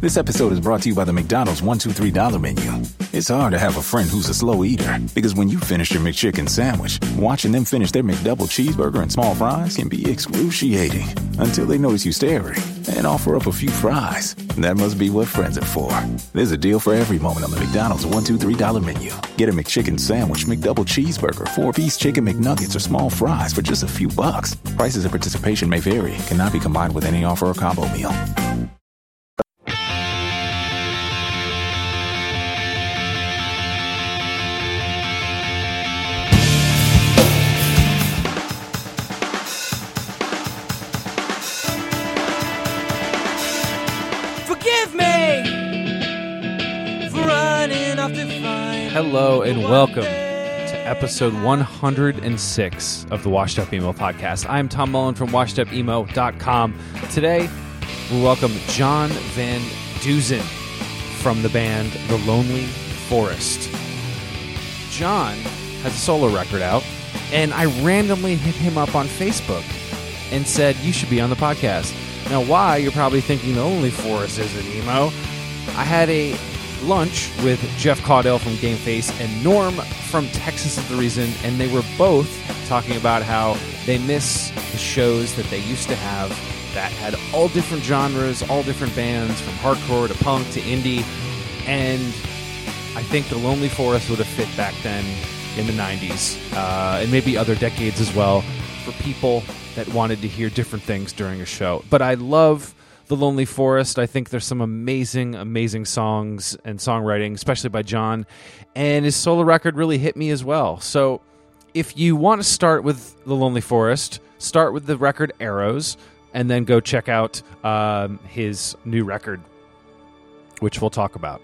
This episode is brought to you by the McDonald's one two three dollar menu. It's hard to have a friend who's a slow eater because when you finish your McChicken sandwich, watching them finish their McDouble cheeseburger and small fries can be excruciating until they notice you staring and offer up a few fries. That must be what friends are for. There's a deal for every moment on the McDonald's one two three dollar menu. Get a McChicken sandwich, McDouble cheeseburger, four piece chicken McNuggets, or small fries for just a few bucks. Prices and participation may vary. Cannot be combined with any offer or combo meal. Hello and welcome to episode 106 of the Washed Up Emo podcast. I'm Tom Mullen from washedupemo.com. Today, we welcome John Van Deusen from the band The Lonely Forest. John has a solo record out, and I randomly hit him up on Facebook and said, You should be on the podcast. Now, why? You're probably thinking The Lonely Forest is an emo. I had a lunch with Jeff Caudle from Game Face and Norm from Texas is the Reason, and they were both talking about how they miss the shows that they used to have that had all different genres, all different bands, from hardcore to punk to indie, and I think The Lonely Forest would have fit back then in the 90s, uh, and maybe other decades as well, for people that wanted to hear different things during a show. But I love The Lonely Forest. I think there's some amazing, amazing songs and songwriting, especially by John. And his solo record really hit me as well. So if you want to start with The Lonely Forest, start with the record Arrows, and then go check out um, his new record, which we'll talk about.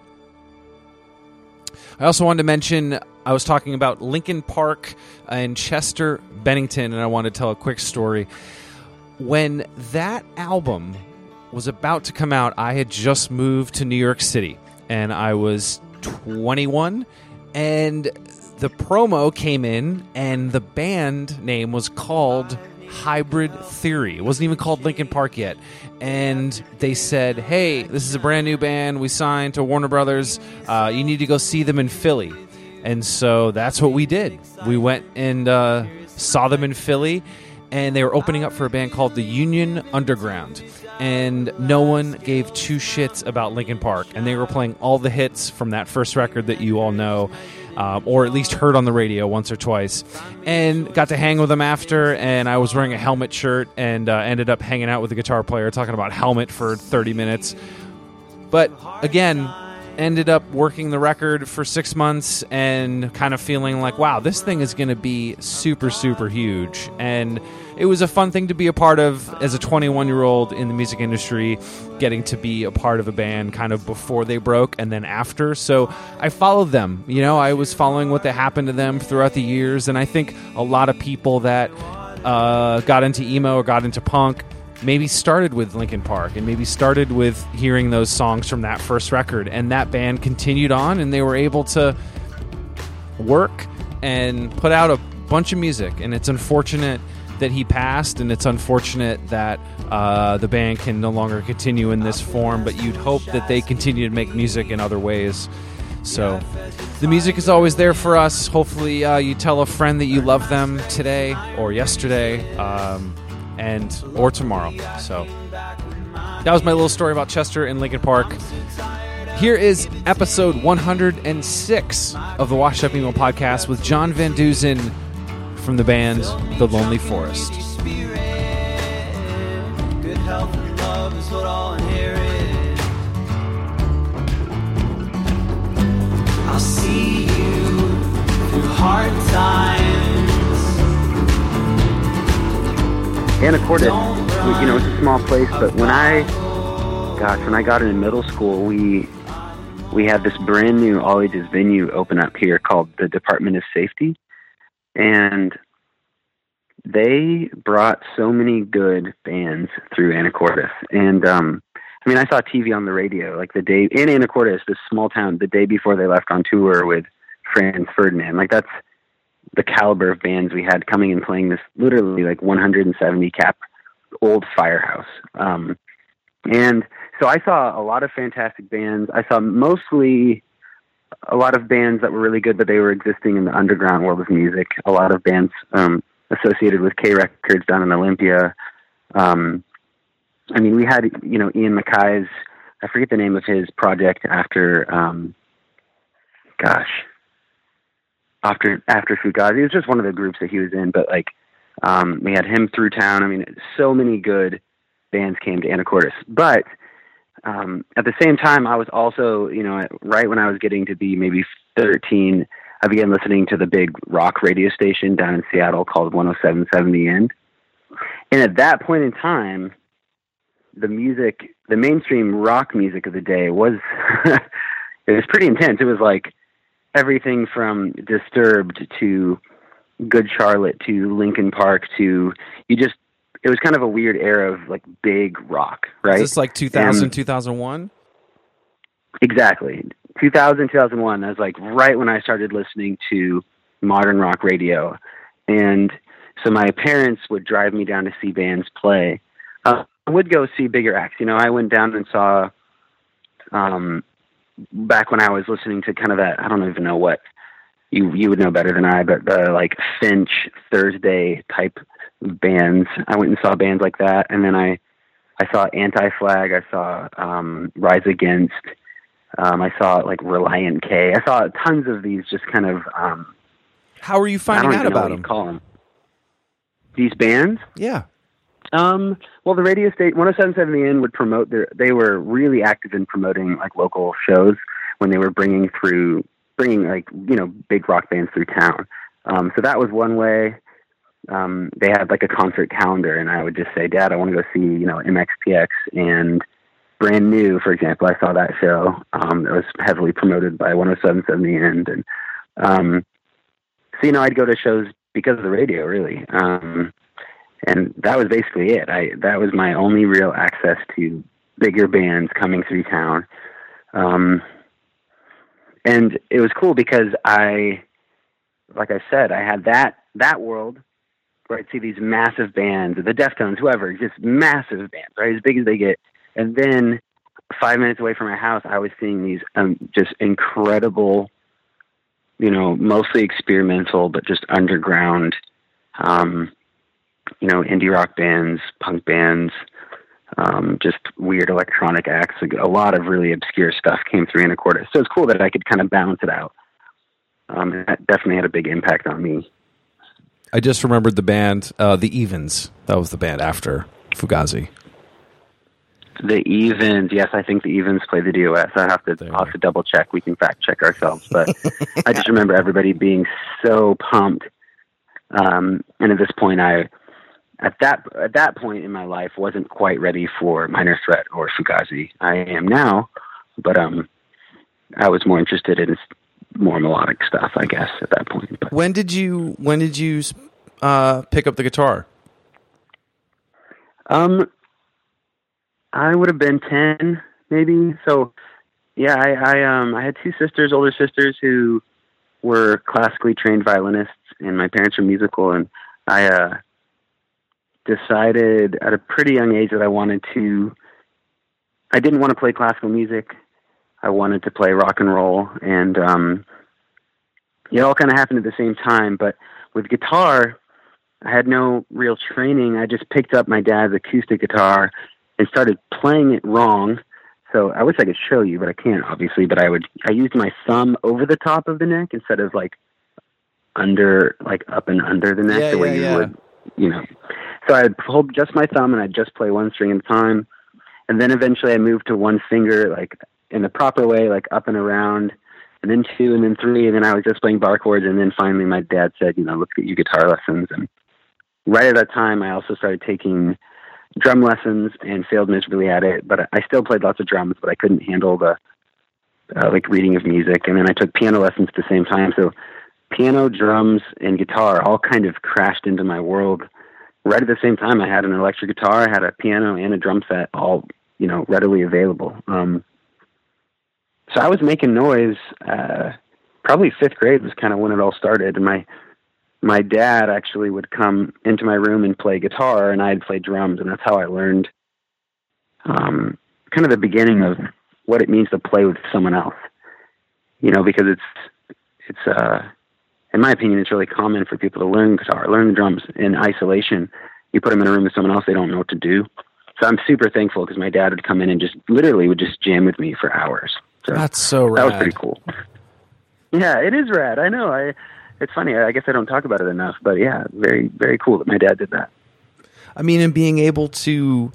I also wanted to mention I was talking about Linkin Park and Chester Bennington, and I want to tell a quick story. When that album was about to come out, I had just moved to New York City, and I was 21, and the promo came in, and the band name was called Hybrid Theory. It wasn't even called Linkin Park yet. And they said, hey, this is a brand new band. We signed to Warner Brothers. Uh, you need to go see them in Philly. And so that's what we did. We went and uh, saw them in Philly, and they were opening up for a band called the Union Underground. And no one gave two shits about Linkin Park. And they were playing all the hits from that first record that you all know um, or at least heard on the radio once or twice, and got to hang with them after. And I was wearing a helmet shirt and uh, ended up hanging out with the guitar player talking about helmet for 30 minutes. But again, ended up working the record for six months and kind of feeling like, wow, this thing is going to be super, super huge. And it was a fun thing to be a part of as a 21 year old in the music industry, getting to be a part of a band kind of before they broke and then after. So I followed them. You know, I was following what that happened to them throughout the years. And I think a lot of people that uh, got into emo or got into punk maybe started with Linkin Park and maybe started with hearing those songs from that first record. And that band continued on and they were able to work and put out a bunch of music. And it's unfortunate that he passed and it's unfortunate that uh, the band can no longer continue in this form but you'd hope that they continue to make music in other ways. So the music is always there for us. Hopefully uh, you tell a friend that you love them today or yesterday. Um, and or tomorrow. So that was my little story about Chester and Linkin Park. Here is episode 106 of the Washed Up Emo podcast with John Van Deusen from the band The Lonely Forest. I'll see you through hard times. Anacortes, you know, it's a small place, but when I, gosh, when I got into middle school, we we had this brand new all ages venue open up here called the Department of Safety, and they brought so many good bands through Anacortes, and um, I mean, I saw TV on the radio like the day in Anacortes, this small town, the day before they left on tour with Franz Ferdinand. Like that's the caliber of bands we had coming and playing this literally like 170 cap old firehouse. Um, and so I saw a lot of fantastic bands. I saw mostly a lot of bands that were really good, but they were existing in the underground world of music. A lot of bands um, associated with K Records down in Olympia. Um, I mean, we had you know Ian MacKaye's. I forget the name of his project after. Um, gosh, after after Fugazi, it was just one of the groups that he was in. But like, um, we had him through town. I mean, so many good bands came to Anacortes, but um, at the same time, I was also, you know, right when I was getting to be maybe 13, I began listening to the big rock radio station down in Seattle called 107.7 The End. And at that point in time, the music, the mainstream rock music of the day was, it was pretty intense. It was like everything from Disturbed to Good Charlotte to Linkin Park to, you just it was kind of a weird era of like big rock, right? Is this like 2000, 2001? Exactly. 2000, 2001. That was like right when I started listening to modern rock radio. And so my parents would drive me down to see bands play. Uh, I would go see bigger acts. You know, I went down and saw, um, back when I was listening to kind of that, I don't even know what you, you would know better than I, but the like Finch Thursday type bands. I went and saw bands like that, and then I I saw Anti Flag. I saw um, Rise Against. Um, I saw like Relient K. I saw tons of these. Just kind of. Um, How are you finding out about them? Call them these bands. Yeah. Um, well, the radio station 107.7 The End would promote their. They were really active in promoting like local shows when they were bringing through bringing like you know big rock bands through town. Um, so that was one way um, they had like a concert calendar, and I would just say, Dad, I want to go see you know MXPX and Brand New, for example. I saw that show. Um, it was heavily promoted by 107.7 The End, and um, so you know I'd go to shows because of the radio, really. Um, and that was basically it. I that was my only real access to bigger bands coming through town. Um, and it was cool because I, like I said, I had that that world where I'd see these massive bands, the Deftones, whoever, just massive bands, right, as big as they get. And then five minutes away from my house, I was seeing these um, just incredible, you know, mostly experimental, but just underground, um, you know, indie rock bands, punk bands, um, just weird electronic acts. A lot of really obscure stuff came through Anacortes. So it's cool that I could kind of balance it out. Um, that definitely had a big impact on me. I just remembered the band, uh, the Evens. That was the band after Fugazi. The Evens, yes, I think the Evens play the DOS. I have to, I'll have to double check. We can fact check ourselves, but I just remember everybody being so pumped. Um, and at this point, I at that at that point in my life wasn't quite ready for Minor Threat or Fugazi. I am now, but um, I was more interested in more melodic stuff, I guess, at that point. But. When did you when did you uh, pick up the guitar? Um, I would have been ten, maybe. So, yeah, I, I um I had two sisters, older sisters, who were classically trained violinists, and my parents were musical, and I uh, decided at a pretty young age that I wanted to. I didn't want to play classical music. I wanted to play rock and roll, and um, it all kind of happened at the same time. But with guitar, I had no real training. I just picked up my dad's acoustic guitar and started playing it wrong. So I wish I could show you, but I can't obviously. But I would I used my thumb over the top of the neck instead of like under like up and under the neck yeah, the way yeah, you yeah. would you know. So I'd hold just my thumb and I'd just play one string at a time. And then eventually I moved to one finger like in the proper way, like up and around, and then two, and then three, and then I was just playing bar chords, and then finally my dad said, you know, let's get you guitar lessons. And right at that time, I also started taking drum lessons and failed miserably at it. But I still played lots of drums, but I couldn't handle the uh, like reading of music. And then I took piano lessons at the same time. So piano, drums, and guitar all kind of crashed into my world right at the same time, I had an electric guitar, I had a piano and a drum set, all you know, readily available. Um, so I was making noise. Uh, probably fifth grade was kind of when it all started. And my my dad actually would come into my room and play guitar, and I'd play drums, and that's how I learned um, kind of the beginning of what it means to play with someone else. You know, because it's it's uh, in my opinion, it's really common for people to learn guitar, learn the drums in isolation. You put them in a room with someone else, they don't know what to do. So I'm super thankful because my dad would come in and just literally would just jam with me for hours. So That's so rad. that was pretty cool. Yeah, it is rad. I know. I it's funny. I guess I don't talk about it enough, but yeah, very very cool that my dad did that. I mean, and being able to,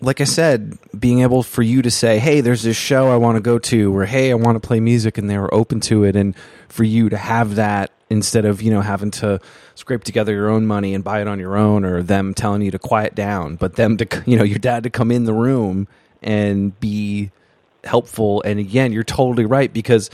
like I said, being able for you to say, "Hey, there's this show I want to go to," or "Hey, I want to play music," and they were open to it, and for you to have that instead of you know having to scrape together your own money and buy it on your own, or them telling you to quiet down, but them to you know your dad to come in the room and be helpful. And again, you're totally right because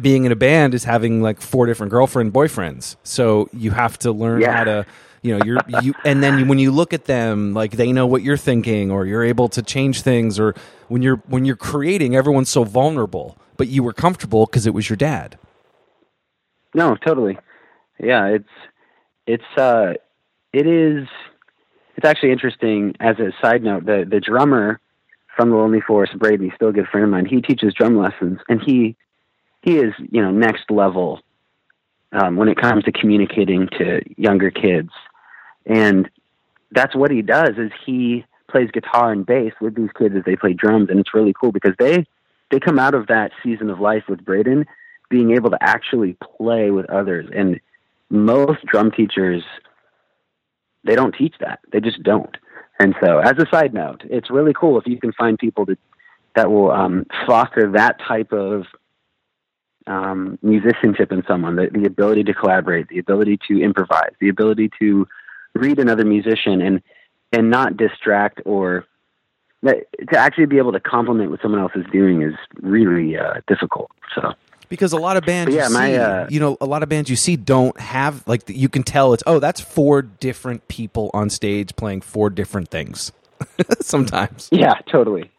being in a band is having like four different girlfriend boyfriends so you have to learn Yeah. how to you know you're you and then when you look at them like they know what you're thinking or you're able to change things or when you're when you're creating everyone's so vulnerable but you were comfortable because it was your dad No, totally. Yeah, it's it's uh it is it's actually interesting as a side note, the the drummer from the Lonely Forest, Braden, still a good friend of mine, he teaches drum lessons and he he is, you know, next level um when it comes to communicating to younger kids. And that's what he does is he plays guitar and bass with these kids as they play drums and it's really cool because they they come out of that season of life with Braden being able to actually play with others. And most drum teachers, they don't teach that. They just don't. And so, as a side note, it's really cool if you can find people that that will um, foster that type of um, musicianship in someone, the, the ability to collaborate, the ability to improvise, the ability to read another musician and and not distract or that, to actually be able to compliment what someone else is doing is really uh, difficult. So. because a lot of bands But yeah, you my, see, uh, you know a lot of bands you see don't have like you can tell it's oh that's four different people on stage playing four different things sometimes Yeah, totally.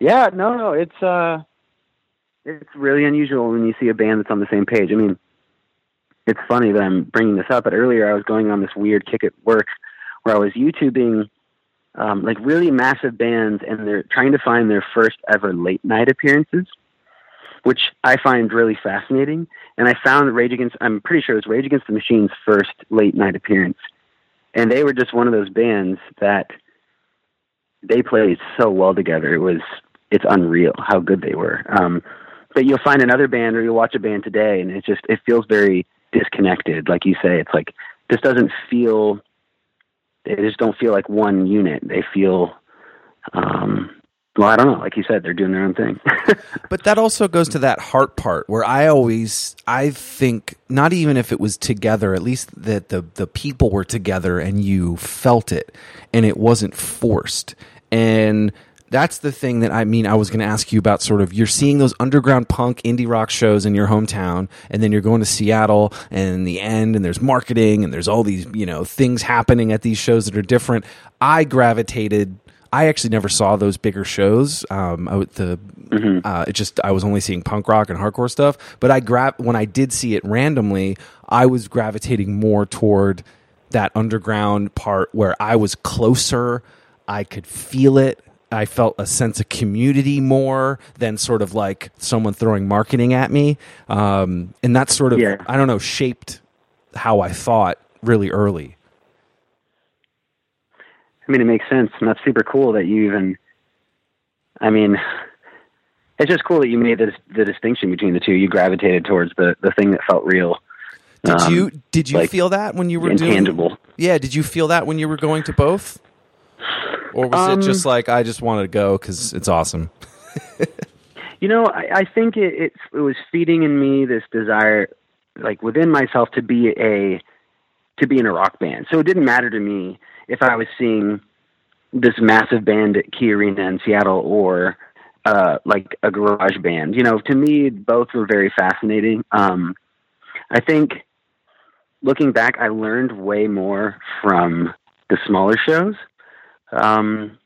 Yeah, no, no, it's uh, it's really unusual when you see a band that's on the same page. I mean, it's funny that I'm bringing this up, but earlier I was going on this weird kick at work where I was YouTubing um, like really massive bands, and they're trying to find their first ever late night appearances, which I find really fascinating. And I found Rage Against, I'm pretty sure it was Rage Against the Machine's first late night appearance, and they were just one of those bands that they played so well together. It was it's unreal how good they were. Um, but you'll find another band or you'll watch a band today, and it just it feels very disconnected. Like you say, it's like this doesn't feel. They just don't feel like one unit. They feel. Um, well, I don't know. Like you said, they're doing their own thing. But that also goes to that heart part where I always I think not even if it was together, at least that the the people were together and you felt it and it wasn't forced. And that's the thing that I mean I was going to ask you about sort of you're seeing those underground punk indie rock shows in your hometown and then you're going to Seattle and in the end and there's marketing and there's all these, you know, things happening at these shows that are different. I gravitated I actually never saw those bigger shows. Um, I, the uh, it just I was only seeing punk rock and hardcore stuff. But I grab when I did see it randomly, I was gravitating more toward that underground part where I was closer. I could feel it. I felt a sense of community more than sort of like someone throwing marketing at me. Um, and that sort of Yeah. I don't know shaped how I thought really early. I mean, it makes sense, and that's super cool that you even. I mean, it's just cool that you made this, the distinction between the two. You gravitated towards the the thing that felt real. Did Um, you did you like, feel that when you were doing. Yeah, did you feel that when you were going to both? Or was Um, it just like I just wanted to go cuz it's awesome? You know, I, I think it, it it was feeding in me this desire, like within myself, to be a to be in a rock band. So it didn't matter to me if I was seeing this massive band at Key Arena in Seattle or uh, like a garage band. You know, to me, both were very fascinating. Um, I think looking back, I learned way more from the smaller shows. Um,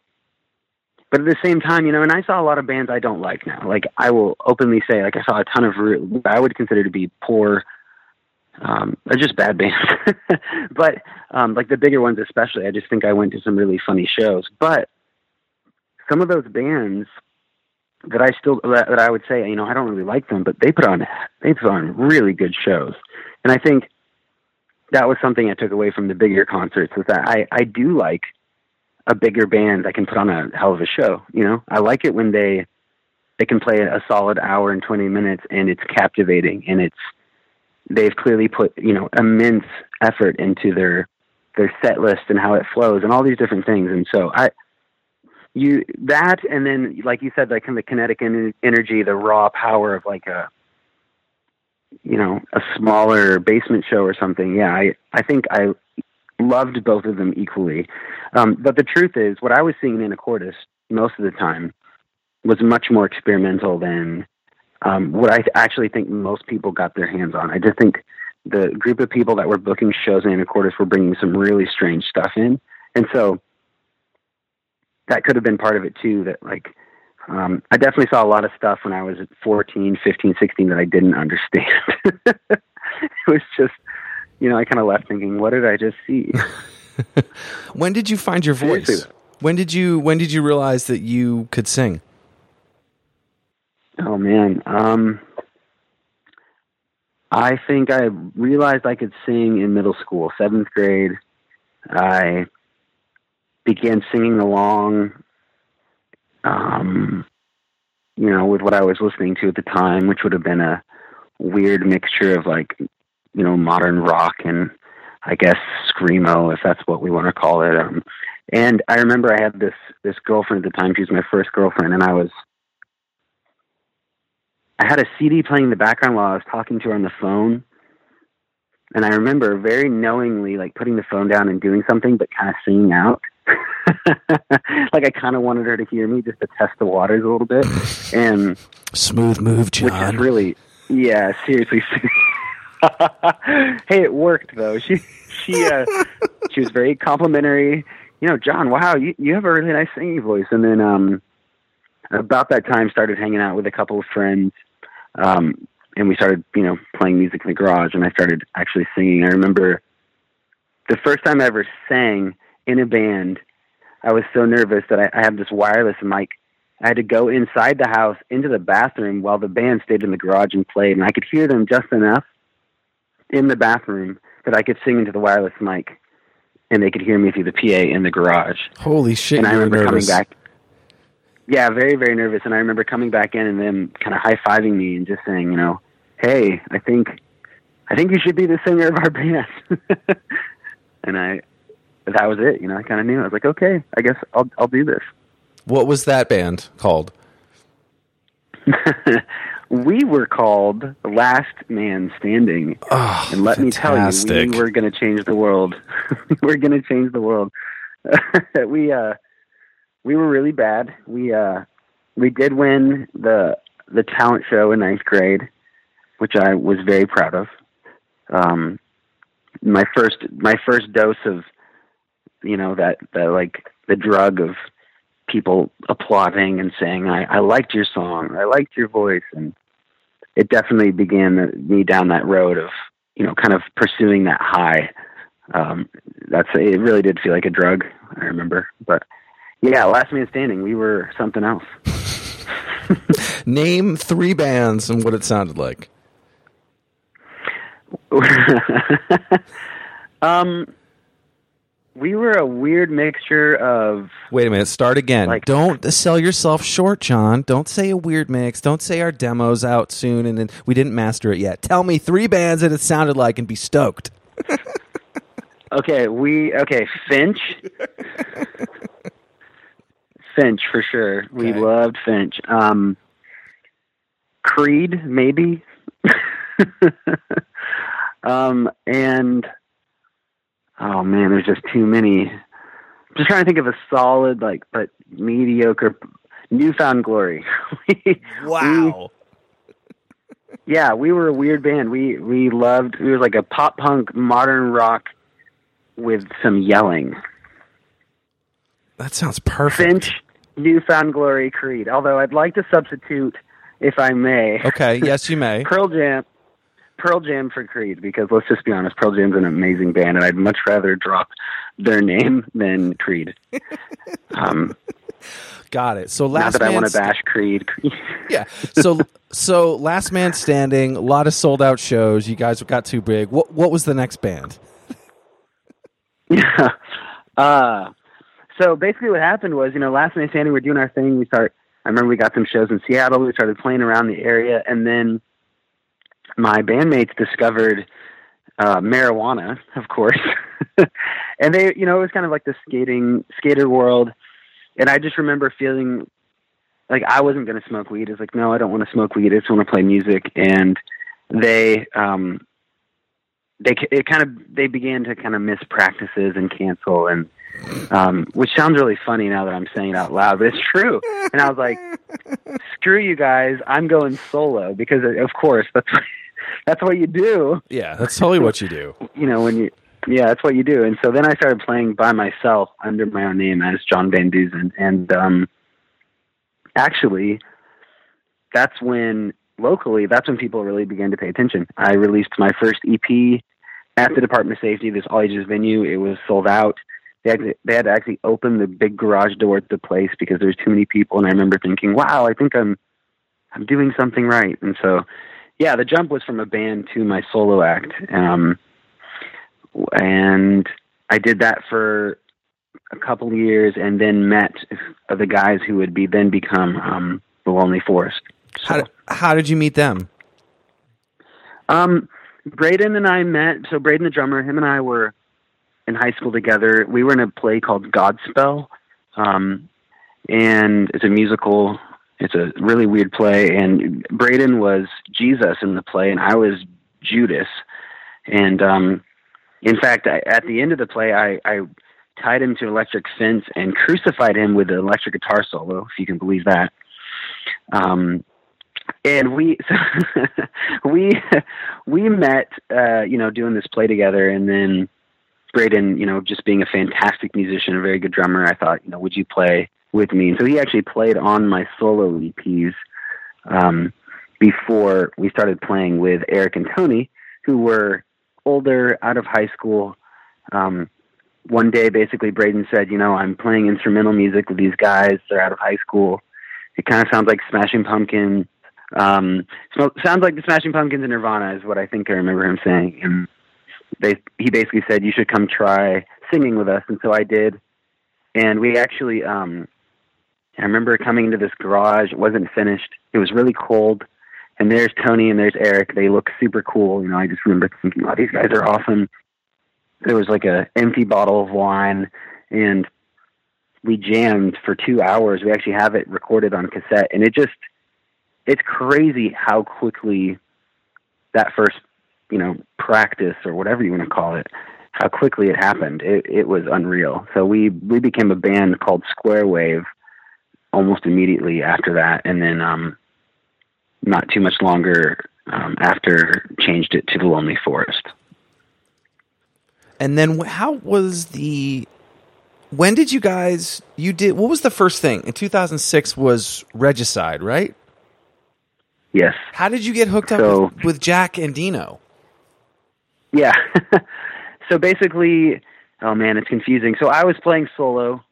but at the same time, you know, and I saw a lot of bands I don't like now. Like I will openly say, like I saw a ton of re- I would consider to be poor, um, or just bad bands. but um, like the bigger ones, especially, I just think I went to some really funny shows. But some of those bands that I still that, that I would say, you know, I don't really like them, but they put on they put on really good shows, and I think that was something I took away from the bigger concerts was that I I do like a bigger band that can put on a hell of a show. You know, I like it when they they can play a solid hour and twenty minutes and it's captivating and it's they've clearly put you know immense effort into their their set list and how it flows and all these different things. And so I you that and then like you said like kind of the kinetic en- energy the raw power of like a you know a smaller basement show or something yeah i i think i loved both of them equally um, but the truth is, what I was seeing in Anacortes most of the time was much more experimental than um, what I actually think most people got their hands on. I just think the group of people that were booking shows in Anacortes were bringing some really strange stuff in, and so that could have been part of it too. That like um, I definitely saw a lot of stuff when I was 14, 15, 16 that I didn't understand. it was just, you know, I kind of left thinking, what did I just see? when did you find your voice? Seriously. When did you when did you realize that you could sing? Oh man, um, I think I realized I could sing in middle school, seventh grade. I began singing along, um, you know, with what I was listening to at the time, which would have been a weird mixture of like, you know, modern rock and I guess screamo, if that's what we want to call it. Um, and I remember I had this this girlfriend at the time. She was my first girlfriend, and I was I had a CD playing in the background while I was talking to her on the phone. And I remember very knowingly like putting the phone down and doing something, but kind of singing out. like I kind of wanted her to hear me just to test the waters a little bit. And Smooth move, which is John. really, yeah, seriously. hey, it worked though. She she uh, she was very complimentary. You know, John, wow, you you have a really nice singing voice. And then um, about that time, started hanging out with a couple of friends, um, and we started you know playing music in the garage. And I started actually singing. I remember the first time I ever sang in a band. I was so nervous that I, I have this wireless mic. I had to go inside the house into the bathroom while the band stayed in the garage and played, and I could hear them just enough in the bathroom that I could sing into the wireless mic, and they could hear me through the PA in the garage. Holy shit! and I remember nervous. coming back. Yeah, very very nervous, and I remember coming back in and them kind of high fiving me and just saying, you know, hey, I think, I think you should be the singer of our band. and I, that was it. You know, I kind of knew. I was like, okay, I guess I'll I'll do this. What was that band called? we were called Last Man Standing. Oh, and let me tell you, we were going to change the world. we're going to change the world. we uh, we were really bad. We uh, we did win the the talent show in ninth grade, which I was very proud of. Um, my first my first dose of you know that that like the drug of people applauding and saying I, I liked your song, I liked your voice, and it definitely began me down that road of you know kind of pursuing that high. Um, that's it. Really did feel like a drug. I remember, but yeah, Last Man Standing, we were something else. Name three bands and what it sounded like. um, we were a weird mixture of Wait a minute. Start again. Like- Don't sell yourself short, John. Don't say a weird mix. Don't say our demo's out soon and then we didn't master it yet. Tell me three bands that it sounded like and be stoked. Okay, we okay, Finch. Finch for sure. We Okay. loved Finch. Um Creed, maybe. um and oh man, there's just too many. just trying to think of a solid like but mediocre New Found Glory. We- Yeah, we were a weird band. We we loved. We were like a pop punk modern rock with some yelling. That sounds perfect. Finch, New Found Glory, Creed. Although I'd like to substitute, if I may, Okay, yes, you may. Pearl Jam. Pearl Jam for Creed because let's just be honest, Pearl Jam's an amazing band, and I'd much rather drop their name than Creed. Um, Got it. So not last that I want man to bash Creed. Yeah. So so last man standing, a lot of sold out shows. You guys got too big. What what was the next band? Yeah. Uh, so basically, what happened was, you know, last night standing, we're doing our thing. We start. I remember we got some shows in Seattle. We started playing around the area, and then my bandmates discovered uh, marijuana, of course. and they, you know, it was kind of like the skating skater world. And I just remember feeling like I wasn't going to smoke weed. It's like, no, I don't want to smoke weed. I just want to play music. And they, um, they, it kind of, they began to kind of miss practices and cancel and, um, which sounds really funny now that I'm saying it out loud, but it's true. And I was like, screw you guys. I'm going solo because of course that's, that's what you do Yeah, that's totally what you do. you know, when you, yeah, that's what you do. And so then I started playing by myself under my own name as John Van Deusen. And um, actually, that's when locally, that's when people really began to pay attention. I released my first EP at the Department of Safety, this all ages venue. It was sold out. They had, to, they had to actually open the big garage door to the place because there was too many people. And I remember thinking, wow, I think I'm, I'm doing something right. And so, yeah, the jump was from a band to my solo act. Um, and I did that for a couple of years, and then met the guys who would be then become um, the Lonely Forest. How did, how did you meet them? Um, Braden and I met. So Braden, the drummer, him and I were in high school together. We were in a play called Godspell, um, and it's a musical. It's a really weird play, and Braden was Jesus in the play, and I was Judas. And um, in fact, I, at the end of the play, I, I tied him to an electric fence and crucified him with an electric guitar solo, if you can believe that. Um, and we so we we met uh you know doing this play together and then Braden you know just being a fantastic musician a very good drummer I thought you know would you play with me so he actually played on my solo EPs um before we started playing with Eric and Tony who were older out of high school um one day basically Braden said you know I'm playing instrumental music with these guys they're out of high school it kind of sounds like Smashing Pumpkins um, so, sounds like the Smashing Pumpkins and Nirvana is what I think I remember him saying. And they, he basically said, you should come try singing with us. And so I did. And we actually, um, I remember coming into this garage. It wasn't finished. It was really cold. And there's Tony and there's Eric. They look super cool. You know, I just remember thinking, wow, these guys are awesome. There was like a empty bottle of wine and we jammed for two hours. We actually have it recorded on cassette and it just, it's crazy how quickly that first, you know, practice or whatever you want to call it, how quickly it happened. It, it was unreal. So we we became a band called Square Wave almost immediately after that, and then um, not too much longer um, after changed it to the Lonely Forest. And then how was the when did you guys you did what was the first thing? In 2006 was Regicide, right? Yes. How did you get hooked up So- with, with Jack Endino? Yeah. so basically, oh man, it's confusing. So I was playing solo.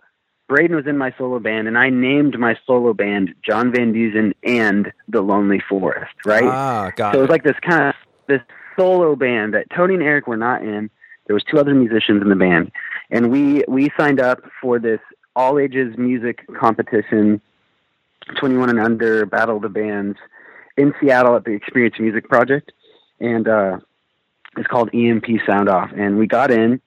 Braden was in my solo band, and I named my solo band John Van Deusen and the Lonely Forest. Right. Ah, got so it it. was like this kind of this solo band that Tony and Eric were not in. There was two other musicians in the band, and we we signed up for this all ages music competition, twenty one and under battle of the bands in Seattle at the Experience Music Project, and uh, it's called EMP Sound Off. And we got in,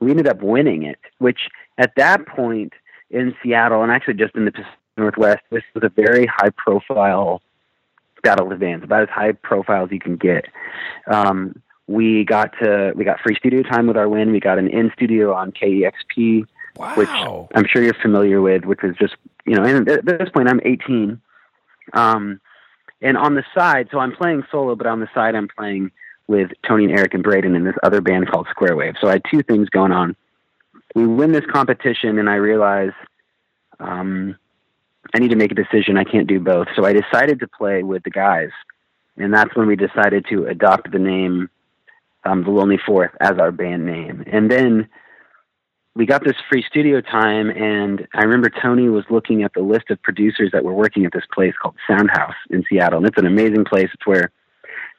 we ended up winning it, which at that point in Seattle, and actually just in the Pacific Northwest, this was a very high profile battle of bands, about as high profile as you can get. Um, we got to we got free studio time with our win. We got an in studio on KEXP, which I'm sure you're familiar with, which was just you know. And at this point, I'm 18. Um, and on the side, so I'm playing solo, but on the side I'm playing with Tony and Eric and Braden in this other band called Square Wave. So I had two things going on. We win this competition, and I realize um, I need to make a decision. I can't do both. So I decided to play with the guys, and that's when we decided to adopt the name um, The Lonely Forest as our band name. And then we got this free studio time, and I remember Tony was looking at the list of producers that were working at this place called Soundhouse in Seattle, and it's an amazing place. It's where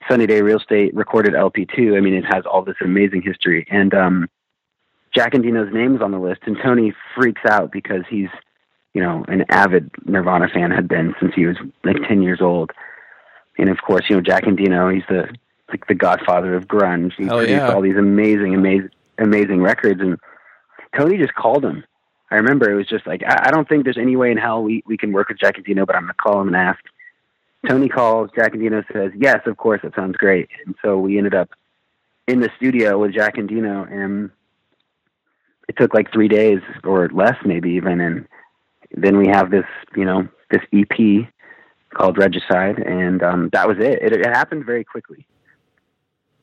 Sunny Day Real Estate recorded LP2. I mean, it has all this amazing history, and um, Jack Endino's name is on the list, and Tony freaks out because he's, you know, an avid Nirvana fan, had been since he was like 10 years old, and of course, you know, Jack Endino, he's the like the godfather of grunge. He produced yeah. all these amazing, amazing, amazing records, and Tony just called him. I remember it was just like, I, I don't think there's any way in hell we, we can work with Jack Endino, but I'm going to call him and ask. Tony calls, Jack Endino says, yes, of course, that sounds great. And so we ended up in the studio with Jack Endino, and it took like three days or less, maybe even. And then we have this, you know, this EP called Regicide, and um, that was it. it. It happened very quickly.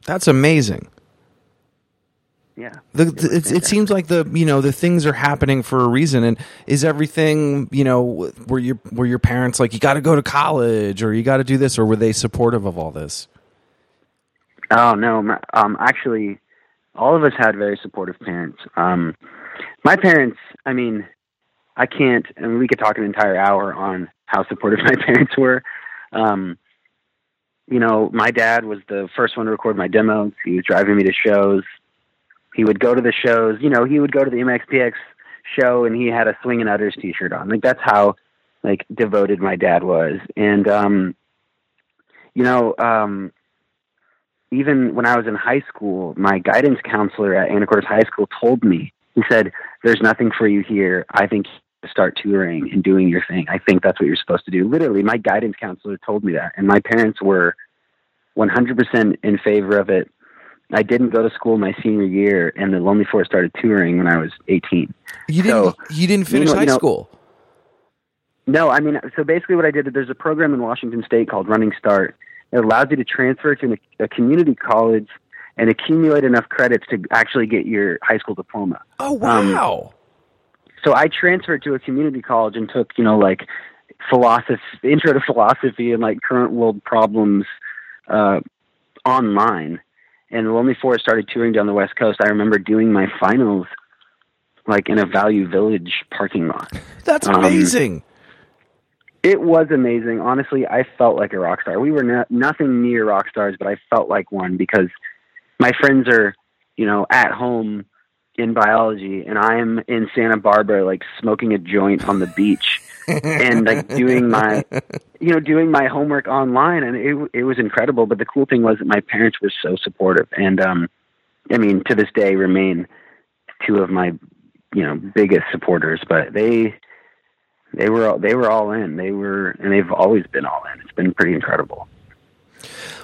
That's amazing. Yeah. The, It the, it, it seems like the you know the things are happening for a reason, and is everything you know were your were your parents like you got to go to college or you got to do this, or were they supportive of all this? Oh no, um, actually, all of us had very supportive parents. Um, my parents, I mean, I can't. Mean, we could talk an entire hour on how supportive my parents were. Um, you know, my dad was the first one to record my demos. He was driving me to shows. He would go to the shows. You know, he would go to the MXPX show, and he had a Swingin' Utters T-shirt on. Like that's how like devoted my dad was. And um, you know, um, even when I was in high school, my guidance counselor at Anacortes High School told me, he said, There's nothing for you here. I think you start touring and doing your thing. I think that's what you're supposed to do. Literally, my guidance counselor told me that. And my parents were 100% in favor of it. I didn't go to school my senior year, and the Lonely Four started touring when I was 18. You didn't So, you didn't finish know- high you know- school. No, I mean, so basically what I did, is there's a program in Washington State called Running Start. It allows you to transfer to a, community college and accumulate enough credits to actually get your high school diploma. Oh Um, wow! So I transferred to a community college and took, you know, like philosophy, intro to philosophy and like current world problems uh, online. And the Lonely Forest started touring down the West Coast. I remember doing my finals like in a Value Village parking lot. That's um, amazing. It was amazing. Honestly, I felt like a rock star. We were no, nothing near rock stars, but I felt like one because my friends are, you know, at home in biology, and I'm in Santa Barbara, like smoking a joint on the beach and like doing my, you know, doing my homework online, and it it was incredible. But the cool thing was that my parents were so supportive, and um, I mean, to this day, remain two of my, you know, biggest supporters. But they they were all, they were all in. They were, and they've always been all in. It's been pretty incredible.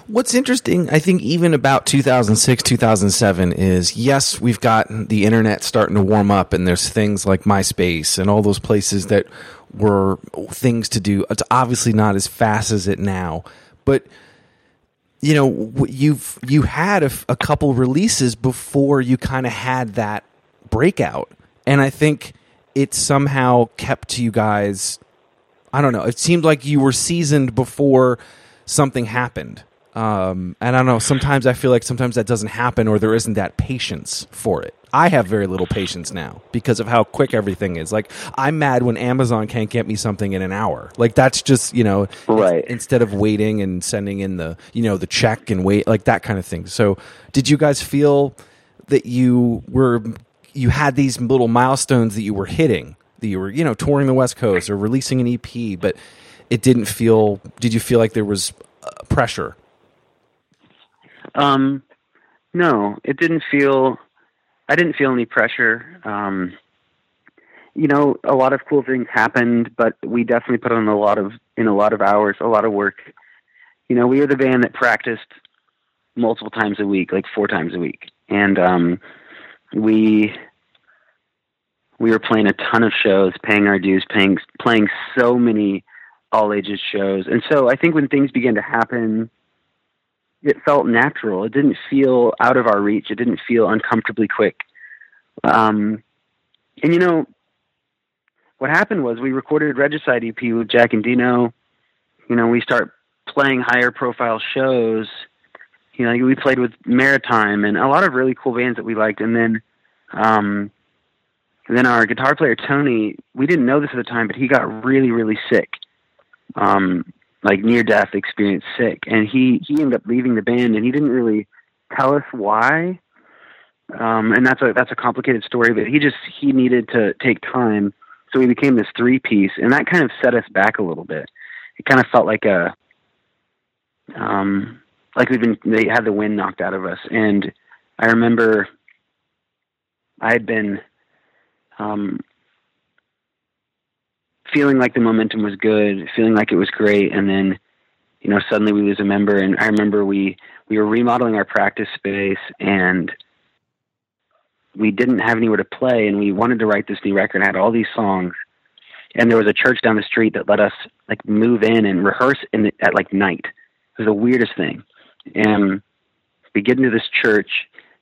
What's interesting, I think, even about 2006, 2007, is yes, we've got the internet starting to warm up, and there's things like MySpace and all those places that were things to do. It's obviously not as fast as it now, but you know, you've you had a couple releases before you kind of had that breakout, and I think it somehow kept you guys I don't know. It seemed like you were seasoned before something happened. Um, and I don't know. Sometimes I feel like sometimes that doesn't happen, or there isn't that patience for it. I have very little patience now because of how quick everything is. Like I'm mad when Amazon can't get me something in an hour. Like that's just you know, Right. Instead of waiting and sending in the you know the check and wait like that kind of thing. So did you guys feel that you were you had these little milestones that you were hitting that you were you know touring the west coast or releasing an ep but it didn't feel did you feel like there was uh, pressure Um, no, it didn't feel. I didn't feel any pressure. Um, you know, a lot of cool things happened, but we definitely put in a lot of in a lot of hours, a lot of work. You know, we were the band that practiced multiple times a week, like four times a week, and um, we we were playing a ton of shows, paying our dues, paying playing so many all ages shows. And so I think when things began to happen, it felt natural. It didn't feel out of our reach. It didn't feel uncomfortably quick. Um, and you know, what happened was we recorded Regicide EP with Jack Endino. You know, we start playing higher profile shows. You know, we played with Maritime and a lot of really cool bands that we liked. And then, um, then our guitar player Tony, we didn't know this at the time, but he got really, really sick, um, like near death experience sick, and he he ended up leaving the band, and he didn't really tell us why. Um, and that's a that's a complicated story, but he just he needed to take time, so we became this three piece, and that kind of set us back a little bit. It kind of felt like a um, like we've been they had the wind knocked out of us, and I remember I had been um, feeling like the momentum was good, feeling like it was great, and then you know suddenly we lose a member. And I remember we we were remodeling our practice space, and we didn't have anywhere to play, and we wanted to write this new record. I had all these songs, and there was a church down the street that let us like move in and rehearse in the, at like night. It was the weirdest thing, and we get into this church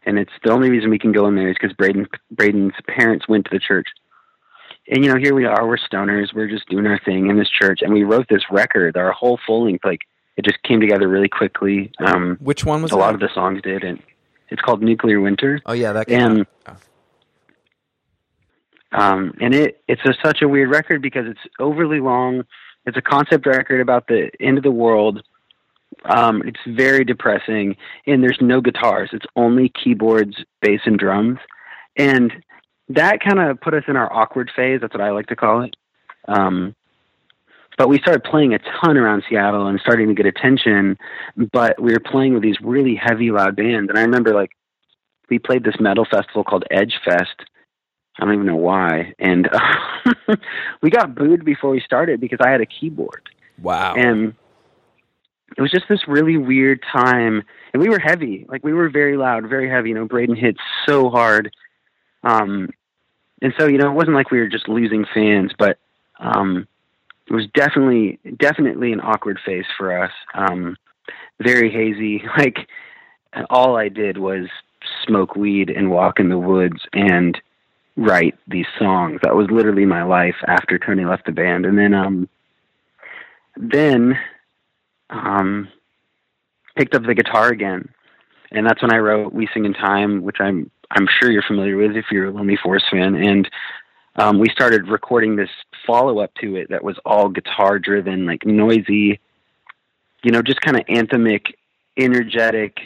and it's the only reason we can go in there is because Braden Braden's parents went to the church. And you know, here we are, we're stoners, we're just doing our thing in this church, and we wrote this record. Our whole full length, like it just came together really quickly. Um, Which one was a that? lot of the songs did, and it's called Nuclear Winter. Oh yeah, that came And out. um, and it it's a, such a weird record because it's overly long. It's a concept record about the end of the world. Um, it's very depressing, and there's no guitars. It's only keyboards, bass, and drums, and that kind of put us in our awkward phase. That's what I like to call it. Um, but we started playing a ton around Seattle and starting to get attention. But we were playing with these really heavy, loud bands, and I remember like we played this metal festival called Edge Fest. I don't even know why, and uh, we got booed before we started because I had a keyboard Wow. and it was just this really weird time and we were heavy. Like we were very loud very heavy you know braden hit so hard. Um and so you know it wasn't like we were just losing fans but um it was definitely definitely an awkward phase for us. Um very hazy. Like all i did was smoke weed and walk in the woods and write these songs. That was literally my life after tony left the band. And then um then um, picked up the guitar again, and that's when I wrote "We Sing in Time," which I'm I'm sure you're familiar with if you're a Lonely Forest fan. And um, we started recording this follow up to it that was all guitar driven, like noisy, you know, just kind of anthemic, energetic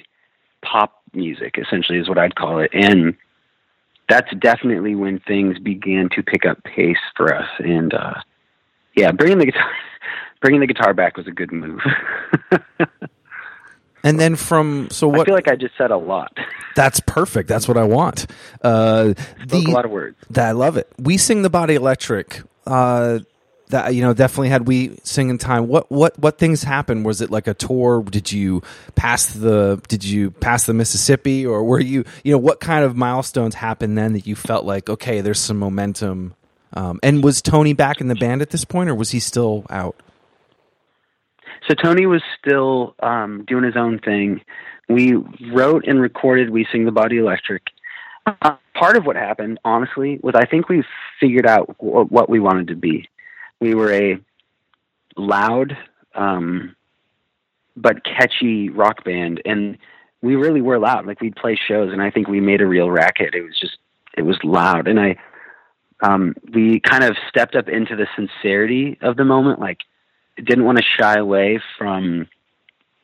pop music. Essentially, is what I'd call it, and that's definitely when things began to pick up pace for us. And uh, yeah, bringing the guitar bringing the guitar back was a good move. and then from so what? I feel like I just said a lot. that's perfect. That's what I want. Uh, the a lot of words. that I love it. We sing the body electric. Uh, that you know definitely had we sing in time. What what what things happened? Was it like a tour? Did you pass the Did you pass the Mississippi, or were you you know what kind of milestones happened then that you felt like okay, there's some momentum? Um, and was Tony back in the band at this point, or was he still out? So Tony was still um, doing his own thing. We wrote and recorded "We Sing the Body Electric." Uh, part of what happened, honestly, was I think we figured out w- what we wanted to be. We were a loud um, but catchy rock band, and we really were loud. Like we'd play shows, and I think we made a real racket. It was just it was loud, and I um, we kind of stepped up into the sincerity of the moment, like didn't want to shy away from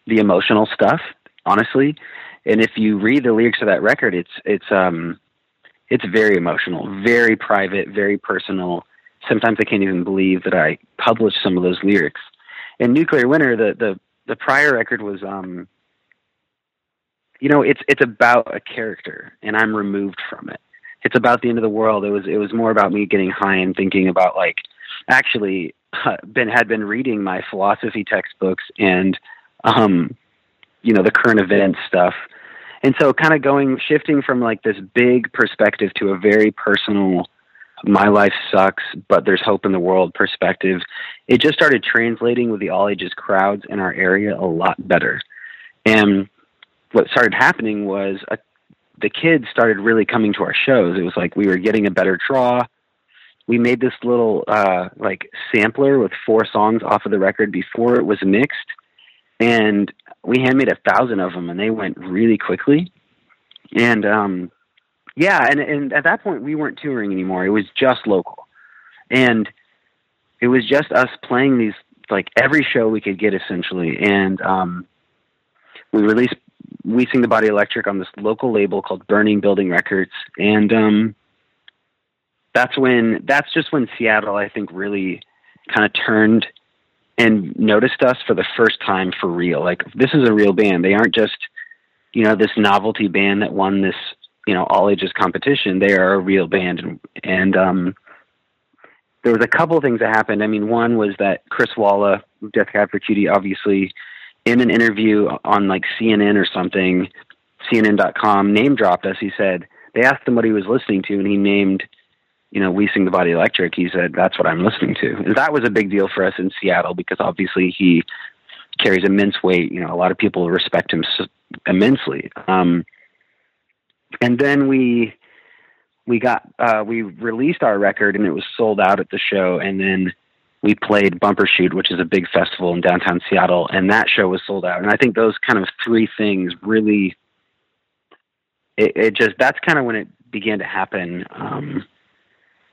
the emotional stuff, honestly. And if you read the lyrics of that record, it's it's um it's very emotional, very private, very personal. Sometimes I can't even believe that I published some of those lyrics. In Nuclear Winter, the the the prior record was um you know, it's it's about a character and I'm removed from it. It's about the end of the world. It was it was more about me getting high and thinking about like actually been had been reading my philosophy textbooks and um you know the current events stuff and so kind of going shifting from like this big perspective to a very personal my life sucks, but there's hope in the world perspective. It just started translating with the all ages crowds in our area a lot better. And what started happening was a, the kids started really coming to our shows. It was like we were getting a better draw. We made this little uh, like sampler with four songs off of the record before it was mixed, and we handmade a thousand of them, and they went really quickly. And um, yeah, and and at that point we weren't touring anymore. It was just local, and it was just us playing these like every show we could get essentially. And um, we released we sing the body electric on this local label called burning building records. And um that's when that's just when seattle i think really kind of turned and noticed us for the first time for real. Like this is a real band. They aren't just you know this novelty band that won this you know all ages competition. They are a real band. And, and um there was a couple of things that happened. I mean one was that chris walla death cab for cutie obviously in an interview on like CNN or something, CNN.com, name dropped us. He said they asked him what he was listening to, and he named, you know, We Sing the Body Electric. He said that's what I'm listening to, and that was a big deal for us in Seattle because obviously he carries immense weight. You know, a lot of people respect him immensely. Um, and then we we got uh, we released our record, and it was sold out at the show, and then we played Bumbershoot, which is a big festival in downtown Seattle, and that show was sold out. And I think those kind of three things really, it, it just that's kind of when it began to happen. Um,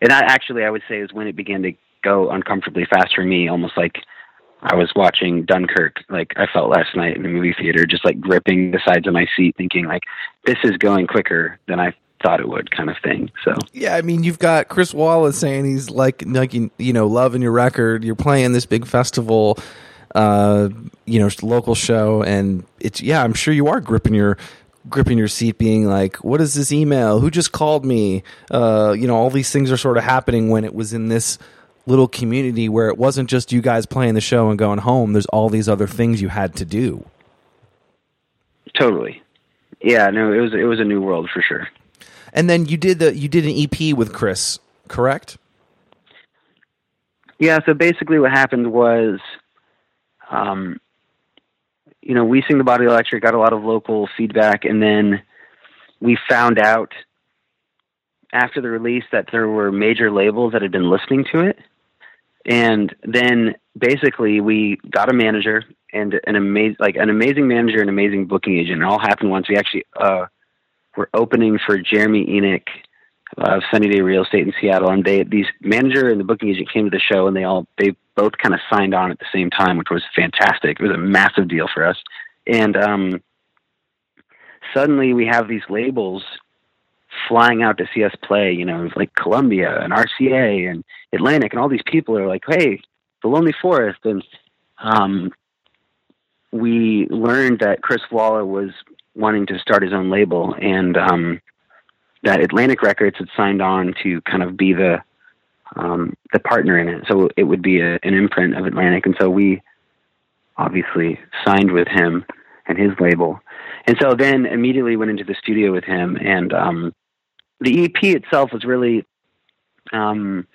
and I actually I would say is when it began to go uncomfortably fast for me, almost like I was watching Dunkirk, like I felt last night in the movie theater, just like gripping the sides of my seat, thinking like this is going quicker than I thought it would kind of thing. So yeah, I mean, you've got Chris Walla saying he's like, like you know, loving your record. You're playing this big festival, uh, you know, local show, and it's yeah, I'm sure you are gripping your gripping your seat, being like, "What is this email? Who just called me?" Uh, you know, all these things are sort of happening when it was in this little community where it wasn't just you guys playing the show and going home. There's all these other things you had to do. Totally. Yeah, no, it was it was a new world for sure. And then you did the you did an EP with Chris, correct? Yeah. So basically, what happened was, um, you know, we sing the Body Electric got a lot of local feedback, and then we found out after the release that there were major labels that had been listening to it, and then basically we got a manager and an amazing like an amazing manager and amazing booking agent. It all happened once. We actually uh, were opening for Jeremy Enigk of Sunny Day Real Estate in Seattle, and they these manager and the booking agent came to the show, and they all they both kind of signed on at the same time, which was fantastic. It was a massive deal for us, and um, suddenly we have these labels flying out to see us play. You know, like Columbia and RCA and Atlantic, and all these people are like, "Hey, the Lonely Forest," and um, we learned that Chris Walla was wanting to start his own label, and um, that Atlantic Records had signed on to kind of be the um, the partner in it. So it would be a, an imprint of Atlantic, and so we obviously signed with him and his label. And so then immediately went into the studio with him, and um, the EP itself was really. Um,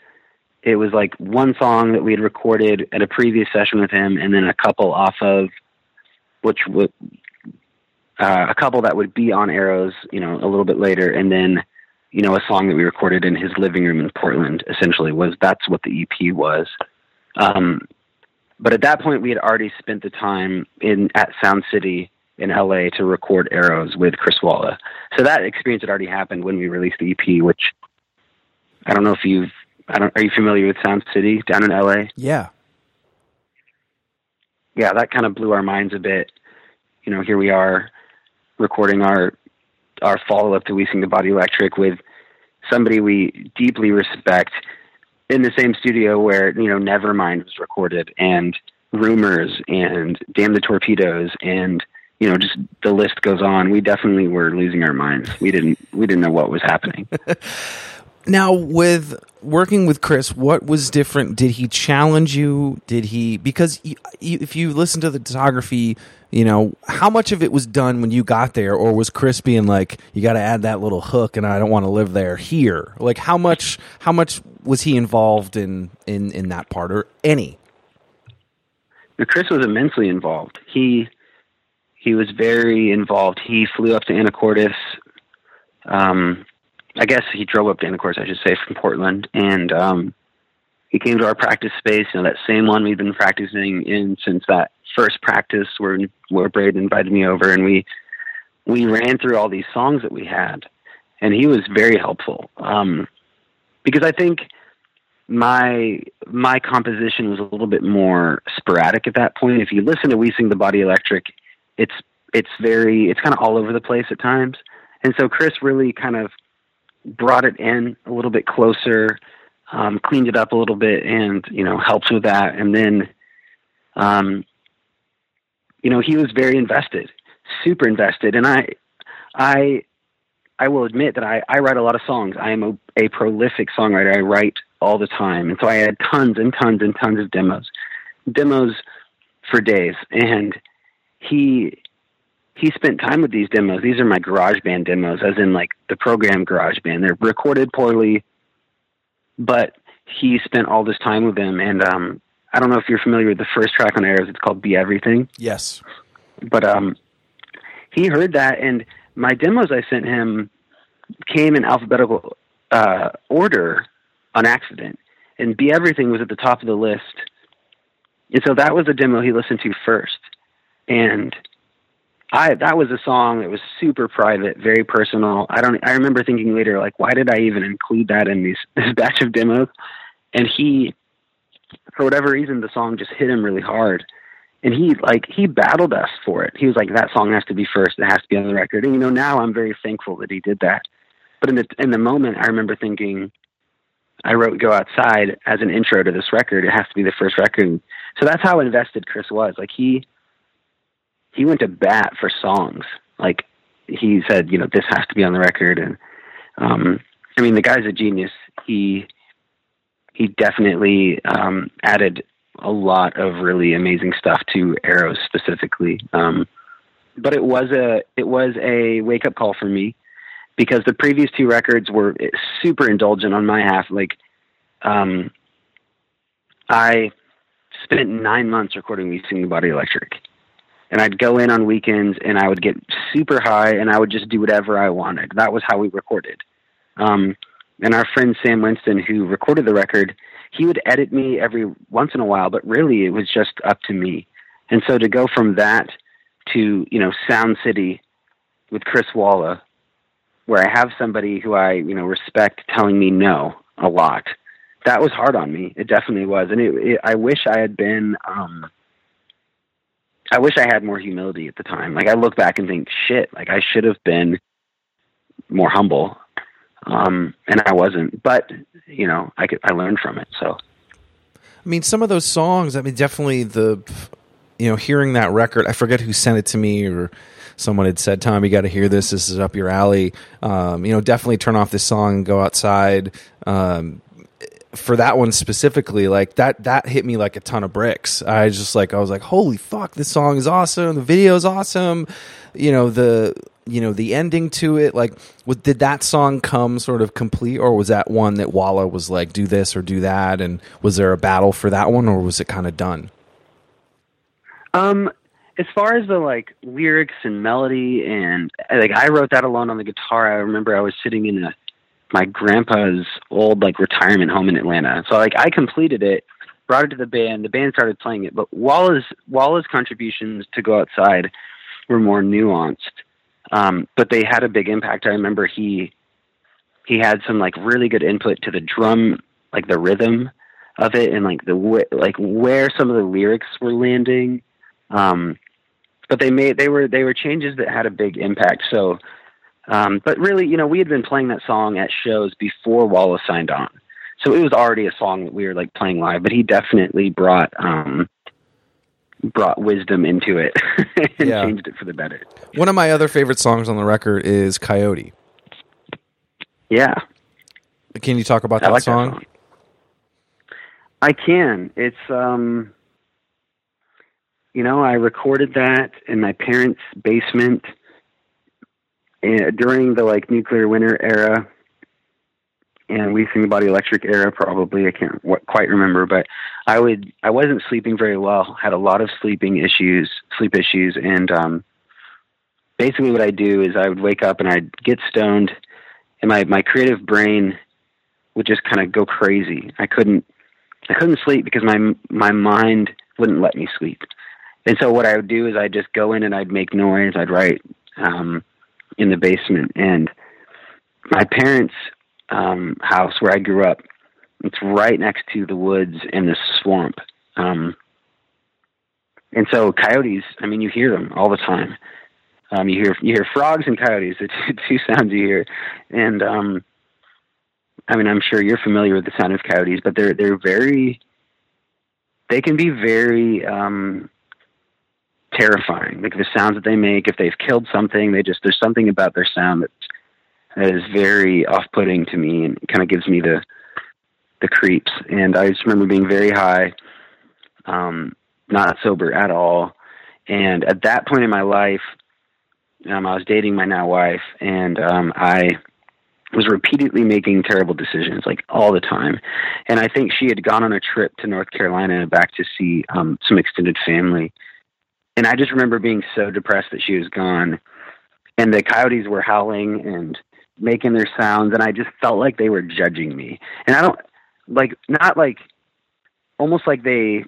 it was like one song that we had recorded at a previous session with him, and then a couple off of which would uh, a couple that would be on Arrows, you know, a little bit later, and then you know a song that we recorded in his living room in Portland. Essentially, was that's what the EP was. Um, but at that point, we had already spent the time in at Sound City in LA to record Arrows with Chris Walla. So that experience had already happened when we released the EP, which I don't know if you've. I don't. Are you familiar with Sound City down in LA? Yeah. Yeah, that kind of blew our minds a bit. You know, here we are recording our our follow up to We Sing the Body Electric with somebody we deeply respect in the same studio where you know Nevermind was recorded and Rumors and Damn the Torpedoes and you know just the list goes on. We definitely were losing our minds. We didn't we didn't know what was happening. Now, with working with Chris, what was different? Did he challenge you? Did he because if you listen to the discography, you know how much of it was done when you got there, or was Chris being like, "You got to add that little hook," and I don't want to live there here. Like how much? How much was he involved in in in that part, or any? Chris was immensely involved. He he was very involved. He flew up to Anacortes. Um, I guess he drove up to Anacortes, I should say, from Portland, and um, he came to our practice space. You know, that same one we've been practicing in since that first practice, where where Braden invited me over, and we we ran through all these songs that we had, and he was very helpful. Um, because I think my my composition was a little bit more sporadic at that point. If you listen to We Sing the Body Electric, it's it's very it's kind of all over the place at times. And so Chris really kind of brought it in a little bit closer, um, cleaned it up a little bit, and you know helped with that. And then, um, you know, he was very invested, super invested. And I, I, I will admit that I, I write a lot of songs. I am a, a prolific songwriter. I write all the time, and so I had tons and tons and tons of demos, demos for days. And he he spent time with these demos. These are my GarageBand demos, as in like the program GarageBand. They're recorded poorly, but he spent all this time with them. And um, I don't know if you're familiar with the first track on Arrows. It's called "Be Everything." Yes. But um, he heard that, and my demos I sent him came in alphabetical uh, order on accident, and "Be Everything" was at the top of the list. And so that was the demo he listened to first, and I that was a song that was super private, very personal. I don't. I remember thinking later, like, why did I even include that in these this batch of demos? And he, for whatever reason, the song just hit him really hard, and he like he battled us for it. He was like, that song has to be first. It has to be on the record. And you know, now I'm very thankful that he did that. But in the in the moment, I remember thinking, I wrote "Go Outside" as an intro to this record. It has to be the first record. So that's how invested Chris was. Like he he went to bat for songs. Like he said, you know, this has to be on the record. And um, I mean, the guy's a genius. He he definitely um, added a lot of really amazing stuff to Arrows specifically. Um, but it was a it was a wake up call for me because the previous two records were super indulgent on my half. Like, um, I spent nine months recording "We Sing the Body Electric," and I'd go in on weekends and I would get super high and I would just do whatever I wanted. That was how we recorded. Um, and our friend Sam Winston, who recorded the record, he would edit me every once in a while, but really it was just up to me. And so to go from that to you know Sound City with Chris Walla, where I have somebody who I you know respect telling me no a lot, that was hard on me. It definitely was, and it, it, I wish I had been. Um, I wish I had more humility at the time. Like I look back and think, shit, like I should have been more humble. Um, and I wasn't, but you know, I could, I learned from it. So, I mean, some of those songs, I mean, definitely the, you know, hearing that record, I forget who sent it to me or someone had said, Tom, you got to hear this. This is up your alley. Um, you know, definitely turn off this song and go outside. Um, for that one specifically, like that that hit me like a ton of bricks. I just like I was like, holy fuck, this song is awesome. The video is awesome. You know the you know the ending to it. Like, what, did that song come sort of complete, or was that one that Walla was like, do this or do that? And was there a battle for that one, or was it kind of done? Um, as far as the like lyrics and melody and like I wrote that alone on the guitar. I remember I was sitting in a my grandpa's old like retirement home in Atlanta. So like I completed it, brought it to the band. The band started playing it, but Walla's Walla's contributions to Go Outside were more nuanced, um, but they had a big impact. I remember he he had some like really good input to the drum, like the rhythm of it, and like the like where some of the lyrics were landing. Um, but they made they were they were changes that had a big impact. So um, but really, you know, we had been playing that song at shows before Wallace signed on. So it was already a song that we were like playing live, but he definitely brought um, brought wisdom into it and Yeah. changed it for the better. One of my other favorite songs on the record is Coyote. Yeah. Can you talk about that like song? that song. I can. It's um you know, I recorded that in my parents' basement uh, during the like nuclear winter era and we sing the body electric era probably I can't what, quite remember but I would I wasn't sleeping very well had a lot of sleeping issues sleep issues and um basically what I do is I would wake up and I'd get stoned and my my creative brain would just kind of go crazy I couldn't I couldn't sleep because my my mind wouldn't let me sleep. And so what I would do is I'd just go in and I'd make noise. I'd write um, in the basement. And my parents' um, house where I grew up, it's right next to the woods and the swamp. Um, and so coyotes, I mean, you hear them all the time. Um, you hear you hear frogs and coyotes, the two, two sounds you hear. And um, I mean, I'm sure you're familiar with the sound of coyotes, but they're they're very they can be very um terrifying. Like the sounds that they make, if they've killed something, they just there's something about their sound that that is very off-putting to me and kind of gives me the the creeps. And I just remember being very high, um, not sober at all. And at that point in my life, um, I was dating my now wife, and um, I was repeatedly making terrible decisions, like all the time. And I think she had gone on a trip to North Carolina back to see um, some extended family. And I just remember being so depressed that she was gone. And the coyotes were howling and making their sounds. And I just felt like they were judging me. And I don't, like, not like, almost like they,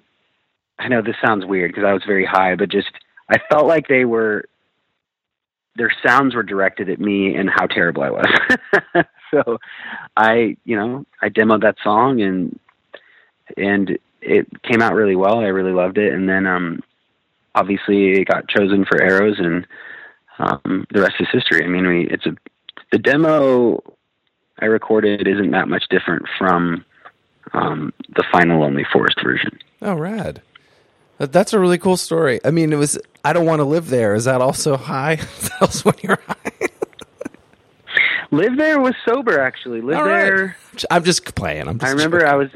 I know this sounds weird because I was very high, but just, I felt like they were their sounds were directed at me and how terrible I was. so I, you know, I demoed that song and and it came out really well. I really loved it. And then um obviously it got chosen for Arrows and um the rest is history. I mean, we it's a the demo I recorded isn't that much different from um the final Lonely Forest version. Oh, rad. That's a really cool story. I mean, it was. I don't want to live there. Is that also high? that was when you're high. Live there was sober actually. Live right. there I'm just playing. I'm just I remember I was.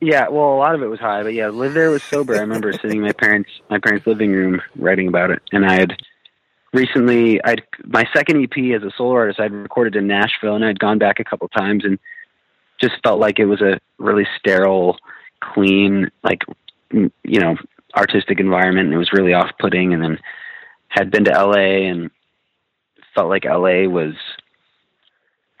Yeah, well, a lot of it was high, but yeah, live there was sober. I remember sitting in my parents' my parents' living room writing about it, and I had recently I'd my second EP as a solo artist. I'd recorded in Nashville, and I'd gone back a couple times, and just felt like it was a really sterile, clean, like you know, artistic environment, and it was really off-putting. And then had been to LA and felt like LA was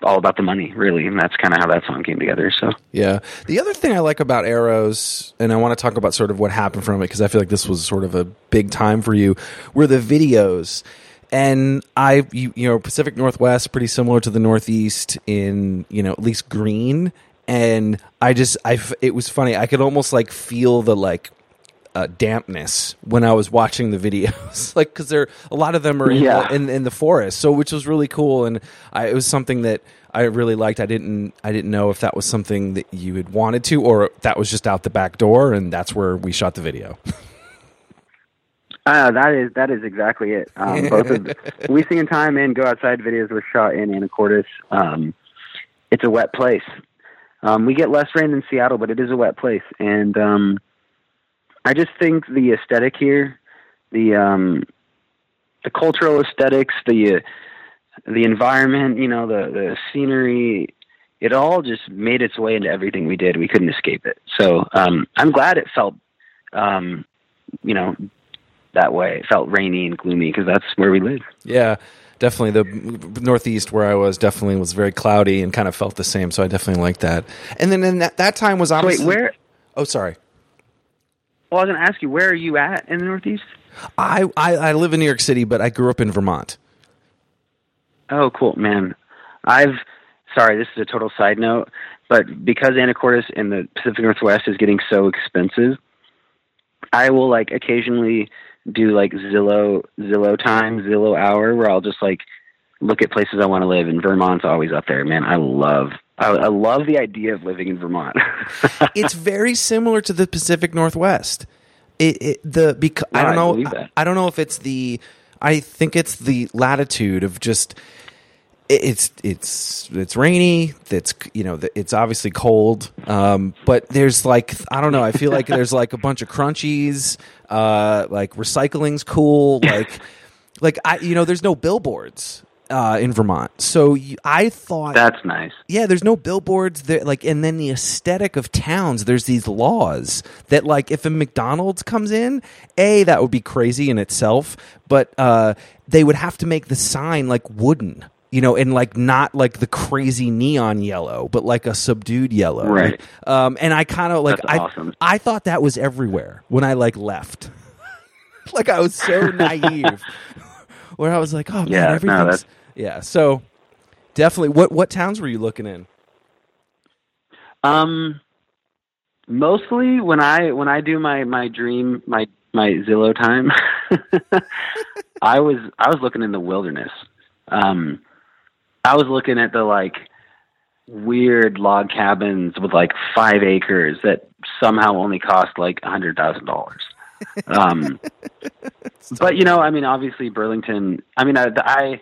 all about the money, really, and that's kind of how that song came together. So. Yeah. The other thing I like about Arrows, and I want to talk about sort of what happened from it because I feel like this was sort of a big time for you, were the videos. And I, you, you know, Pacific Northwest, pretty similar to the Northeast in, you know, at least green. And I just, I it was funny. I could almost like feel the like, uh, dampness when I was watching the videos, like because there a lot of them are in, Yeah. in in the forest, so which was really cool, and I, it was something that I really liked. I didn't I didn't know if that was something that you had wanted to, or that was just out the back door, and that's where we shot the video. Uh, that is that is exactly it. Um, both of We Sing in Time and Go Outside videos were shot in Anacortes. Um, it's a wet place. Um, we get less rain than Seattle, but it is a wet place, and um, I just think the aesthetic here, the um, the cultural aesthetics, the uh, the environment, you know, the the scenery, it all just made its way into everything we did. We couldn't escape it. So um, I'm glad it felt, um, you know, that way. It felt rainy and gloomy because that's where we live. Yeah, definitely. The Northeast where I was definitely was very cloudy and kind of felt the same, so I definitely liked that. And then in that that time was So wait, obviously where? Oh, sorry. Well, I was going to ask you, where are you at in the Northeast? I, I I live in New York City, but I grew up in Vermont. Oh, cool, man. I've sorry, this is a total side note, but because Anacortes in the Pacific Northwest is getting so expensive, I will like occasionally do like Zillow Zillow time, Zillow hour, where I'll just like look at places I want to live, and Vermont's always up there. Man, I love I, I love the idea of living in Vermont. it's very similar to the Pacific Northwest. It, it the because I don't know that. I don't know if it's the I think it's the latitude of just it- it's it's it's rainy. It's you know it's obviously cold. Um, but there's like I don't know. I feel like there's like a bunch of crunchies. Uh, like recycling's cool. Like like I you know there's no billboards uh, in Vermont. So I thought That's nice. yeah, there's no billboards there. Like, and then the aesthetic of towns. There's these laws that, like, if a McDonald's comes in, a that would be crazy in itself. But uh, they would have to make the sign like wooden, you know, and like not like the crazy neon yellow, but like a subdued yellow. Right. Um, and I kind of like That's I awesome. I thought that was everywhere when I like left. like I was so naive, where I was like, oh man, Yeah, everything's that's- yeah. So definitely, what what towns were you looking in? Um, mostly when I when I do my my dream my my Zillow time, I was I was looking in the wilderness. Um, I was looking at the like weird log cabins with like five acres that somehow only cost like a hundred thousand dollars. Um, but you know, I mean, obviously Burlington. I mean, I, I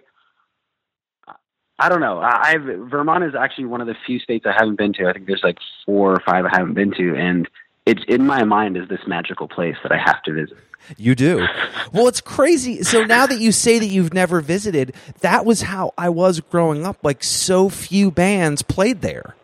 I don't know. I, I've Vermont is actually one of the few states I haven't been to. I think there's like four or five I haven't been to, and it's in my mind is this magical place that I have to visit. You do. Well, it's crazy. So now that you say that you've never visited, that was how I was growing up. Like so few bands played there.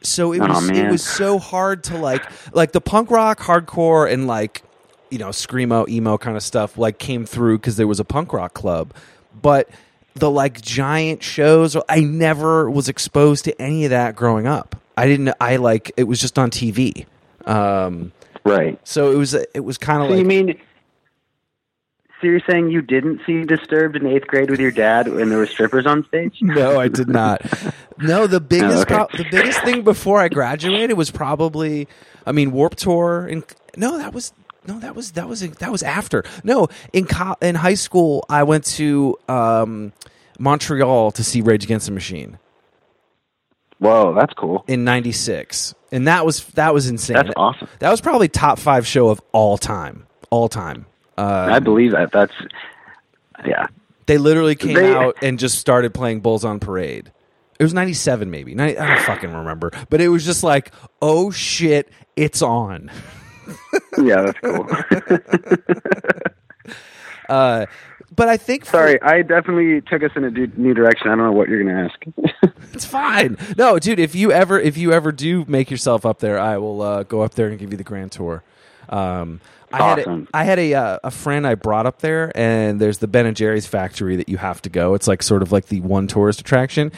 So it Aw, was it was so hard to like like the punk rock, hardcore, and like you know screamo, emo kind of stuff like came through because there was a punk rock club, but the like giant shows, I never was exposed to any of that growing up. I didn't. I like it was just on TV. Um, Right. so it was it was kind of So like you mean? So you're saying you didn't see Disturbed in eighth grade with your dad when there were strippers on stage? no, I did not. No, the biggest Oh, okay. pro- the biggest thing before I graduated was probably, I mean, Warp Tour. And no, that was no, that was that was that was after. No, in co- in high school, I went to um, Montreal to see Rage Against the Machine Whoa, that's cool. in '96, and that was that was insane. That's awesome. That was probably top five show of all time, all time. Uh, I believe that. That's yeah. They literally came They- out and just started playing Bulls on Parade. It was 97 maybe. 90, I don't fucking remember. But it was just like, "Oh shit, it's on." Yeah, that's cool. Uh, but I think for- Sorry, I definitely took us in a new direction. I don't know what you're going to ask. it's fine. No, dude, if you ever if you ever do make yourself up there, I will uh, go up there and give you the grand tour. Um, I had a, I had a uh, a friend I brought up there, and there's the Ben and Jerry's factory that you have to go. It's like sort of like the one tourist attraction.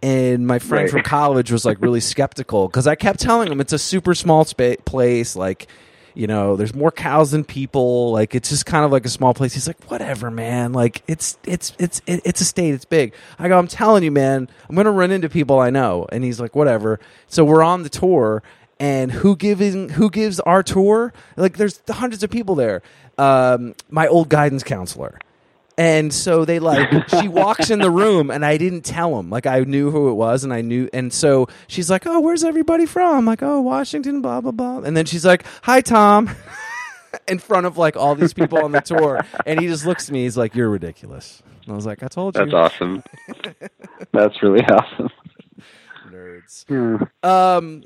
And my friend Right. from college was like really skeptical because I kept telling him it's a super small spa- place, like you know, there's more cows than people. Like it's just kind of like a small place. He's like, whatever, man. Like it's it's it's it, it's a state. It's big. I go, I'm telling you, man. I'm gonna run into people I know. And he's like, whatever. So we're on the tour, and who giving who gives our tour? Like there's hundreds of people there. Um, my old guidance counselor. And so they like she walks in the room and I didn't tell him. Like I knew who it was and I knew and so she's like, "Oh, where's everybody from?" I'm like, "Oh, Washington, blah blah blah." And then she's like, "Hi, Tom." in front of like all these people on the tour and he just looks at me he's like, "You're ridiculous." And I was like, "I told you." That's awesome. That's really awesome. Nerds. Hmm. Um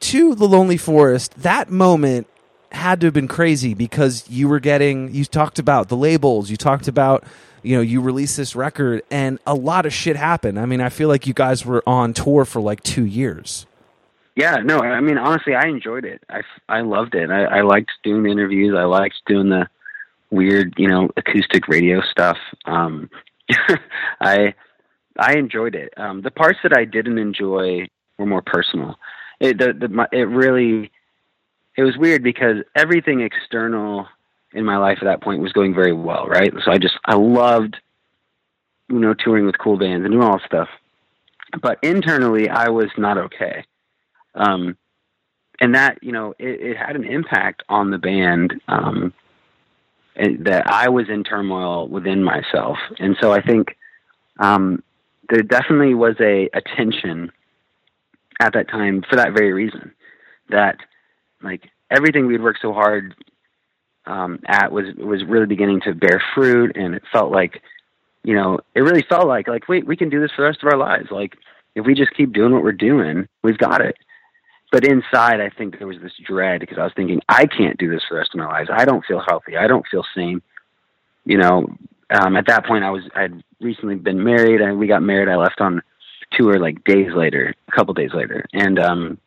to the Lonely Forest, that moment had to have been crazy because you were getting you talked about the labels, you talked about you know, you released this record and a lot of shit happened. I mean, I feel like you guys were on tour for like 2 years. Yeah, no, I mean, honestly, I enjoyed it. I, I loved it. I, I liked doing interviews. I liked doing the weird, you know, acoustic radio stuff. Um, I I enjoyed it. Um, the parts that I didn't enjoy were more personal. It the, the my, it really it was weird because everything external in my life at that point was going very well, right? So I just I loved you know touring with cool bands and doing all that stuff. But internally, I was not okay. Um, and that you know it, it had an impact on the band um, that I was in turmoil within myself, and so I think um, there definitely was a, a tension at that time for that very reason that like everything we'd worked so hard um, at was was really beginning to bear fruit, and it felt like you know, it really felt like like wait, we can do this for the rest of our lives. Like if we just keep doing what we're doing, we've got it. But inside, I think there was this dread because I was thinking, I can't do this for the rest of my lives. I don't feel healthy. I don't feel sane. You know, um, at that point, I was I'd recently been married, and we got married. I left on tour like days later, a couple days later, and um,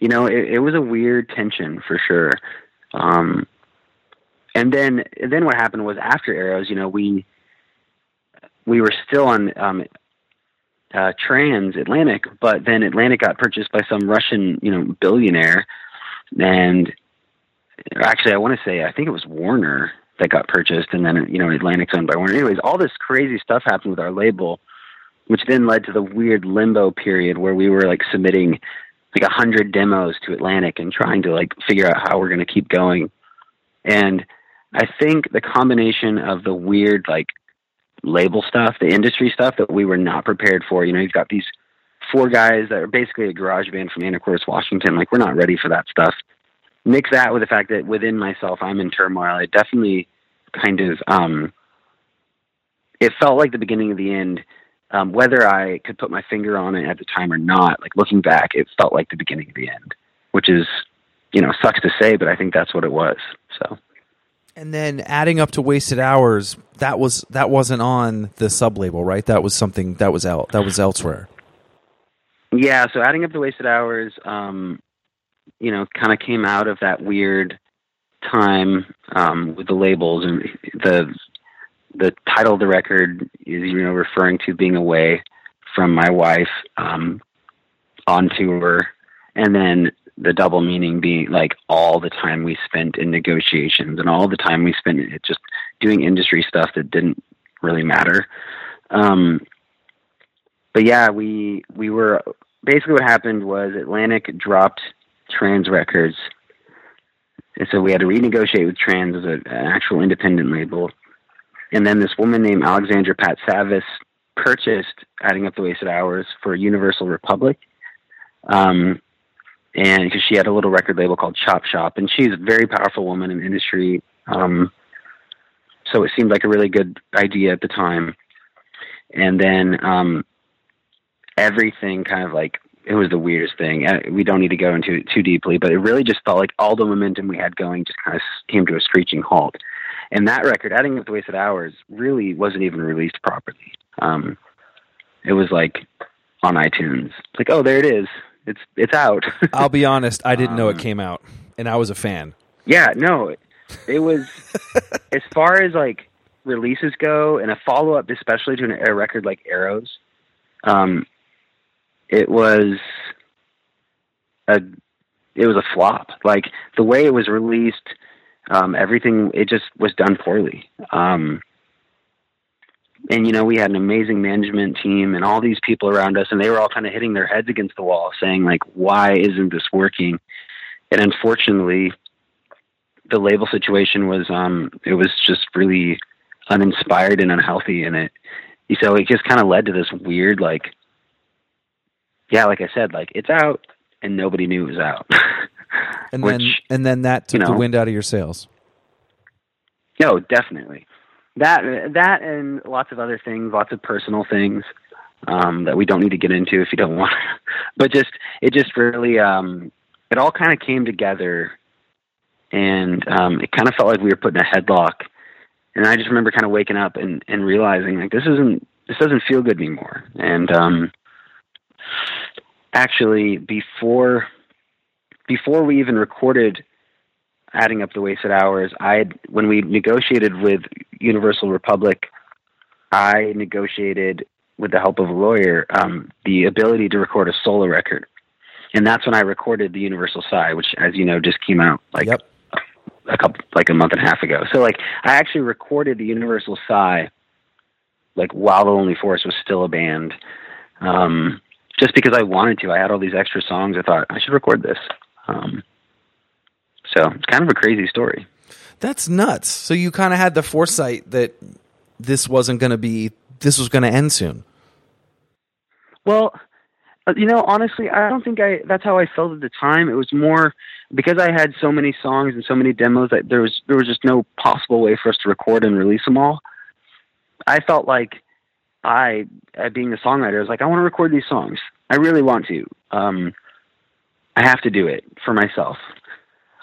you know, it, it was a weird tension for sure. Um, and then then what happened was after Arrows, you know, we we were still on um, uh, transatlantic, but then Atlantic got purchased by some Russian, you know, billionaire, and actually, I want to say I think it was Warner that got purchased, and then you know, Atlantic's owned by Warner. Anyways, all this crazy stuff happened with our label, which then led to the weird limbo period where we were like submitting like a hundred demos to Atlantic and trying to like figure out how we're going to keep going, and I think the combination of the weird like label stuff, the industry stuff that we were not prepared for. You know, you've got these four guys that are basically a garage band from Anacortes, Washington. Like, we're not ready for that stuff. Mix that with the fact that within myself, I'm in turmoil. It definitely kind of, um, it felt like the beginning of the end. Um, whether I could put my finger on it at the time or not, like looking back, it felt like the beginning of the end, which is, you know, sucks to say, but I think that's what it was. So. And then adding up to wasted hours, that was that wasn't on the sub label, right? That was something that was out that was elsewhere. Yeah, so adding up to wasted hours, um, you know, kind of came out of that weird time um, with the labels and the the title of the record is you know referring to being away from my wife um, on tour, and then the double meaning being like all the time we spent in negotiations and all the time we spent just doing industry stuff that didn't really matter. Um, but yeah, we we were basically what happened was Atlantic dropped Trans Records, and so we had to renegotiate with Trans as a, an actual independent label. And then this woman named Alexandra Patsavas purchased Adding Up the Wasted Hours for Universal Republic. Um, and because she had a little record label called Chop Shop, and she's a very powerful woman in the industry. Um, so it seemed like a really good idea at the time. And then um, everything kind of like it was the weirdest thing. Uh, we don't need to go into it too deeply, but it really just felt like all the momentum we had going just kind of came to a screeching halt. And that record, adding up the wasted hours, really wasn't even released properly. Um, it was like on iTunes. It's like, oh, there it is it's it's out. I'll be honest, I didn't um, know it um, came out, and I was a fan. Yeah, no, it was as far as like releases go, and a follow up, especially to an, a record like Arrows. Um, it was a it was a flop. Like the way it was released, um, everything it just was done poorly. Um, and you know we had an amazing management team and all these people around us and they were all kind of hitting their heads against the wall saying like why isn't this working and unfortunately the label situation was um it was just really uninspired and unhealthy and it so it just kind of led to this weird like yeah like i said like it's out and nobody knew it was out and Which, then and then that took you know, the wind out of your sails no definitely that that and lots of other things, lots of personal things um, that we don't need to get into if you don't want. but just it just really um, it all kind of came together, and um, it kind of felt like we were put in a headlock. And I just remember kind of waking up and, and realizing like this isn't this doesn't feel good anymore. And um, actually, before before we even recorded adding up the wasted hours. I had, when we negotiated with Universal Republic, I negotiated with the help of a lawyer um, the ability to record a solo record, and that's when I recorded the Universal Sigh, which, as you know, just came out like yep. a couple, like a month and a half ago. So, like, I actually recorded the Universal Sigh like while the Lonely Forest was still a band, um, just because I wanted to. I had all these extra songs. I thought I should record this. Um, so it's kind of a crazy story. That's nuts. So you kind of had the foresight that this wasn't going to be, this was going to end soon. Well, uh, you know, honestly, I don't think I. That's how I felt at the time. It was more because I had so many songs and so many demos that there was there was just no possible way for us to record and release them all. I felt like I, being a songwriter, was like, I want to record these songs. I really want to. Um, I have to do it for myself.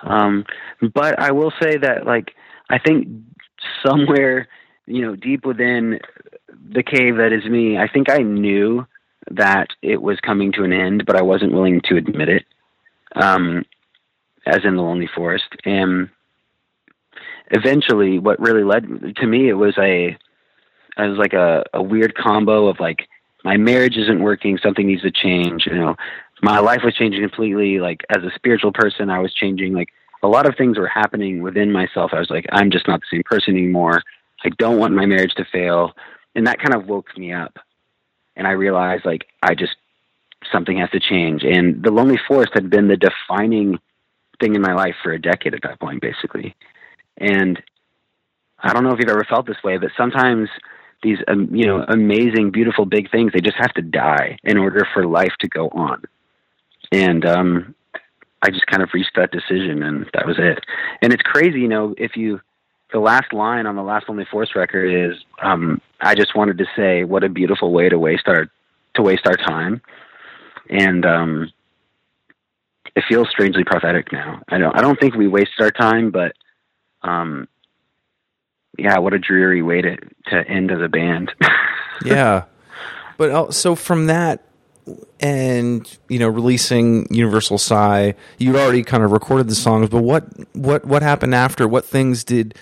Um, but I will say that, like, I think somewhere, you know, deep within the cave that is me, I think I knew that it was coming to an end, but I wasn't willing to admit it. Um, as in the Lonely Forest, and eventually, what really led to me, it was a, it was like a, a weird combo of like my marriage isn't working, something needs to change. You know, my life was changing completely. Like as a spiritual person, I was changing. Like a lot of things were happening within myself. I was like, I'm just not the same person anymore. I don't want my marriage to fail, and that kind of woke me up. And I realized like I just something has to change. And the Lonely Forest had been the defining thing in my life for a decade at that point, basically. And I don't know if you've ever felt this way, but sometimes these um, you know amazing, beautiful, big things they just have to die in order for life to go on. And um, I just kind of reached that decision, and that was it. And it's crazy, you know, if you the last line on the last Lonely Forest record is um, I just wanted to say what a beautiful way to waste our to waste our time. And um, it feels strangely prophetic now. I don't I don't think we wasted our time, but um, yeah, what a dreary way to to end as a band. yeah, but uh, so from that and you know releasing Universal Sigh, you'd already kind of recorded the songs. But what what what happened after? What things did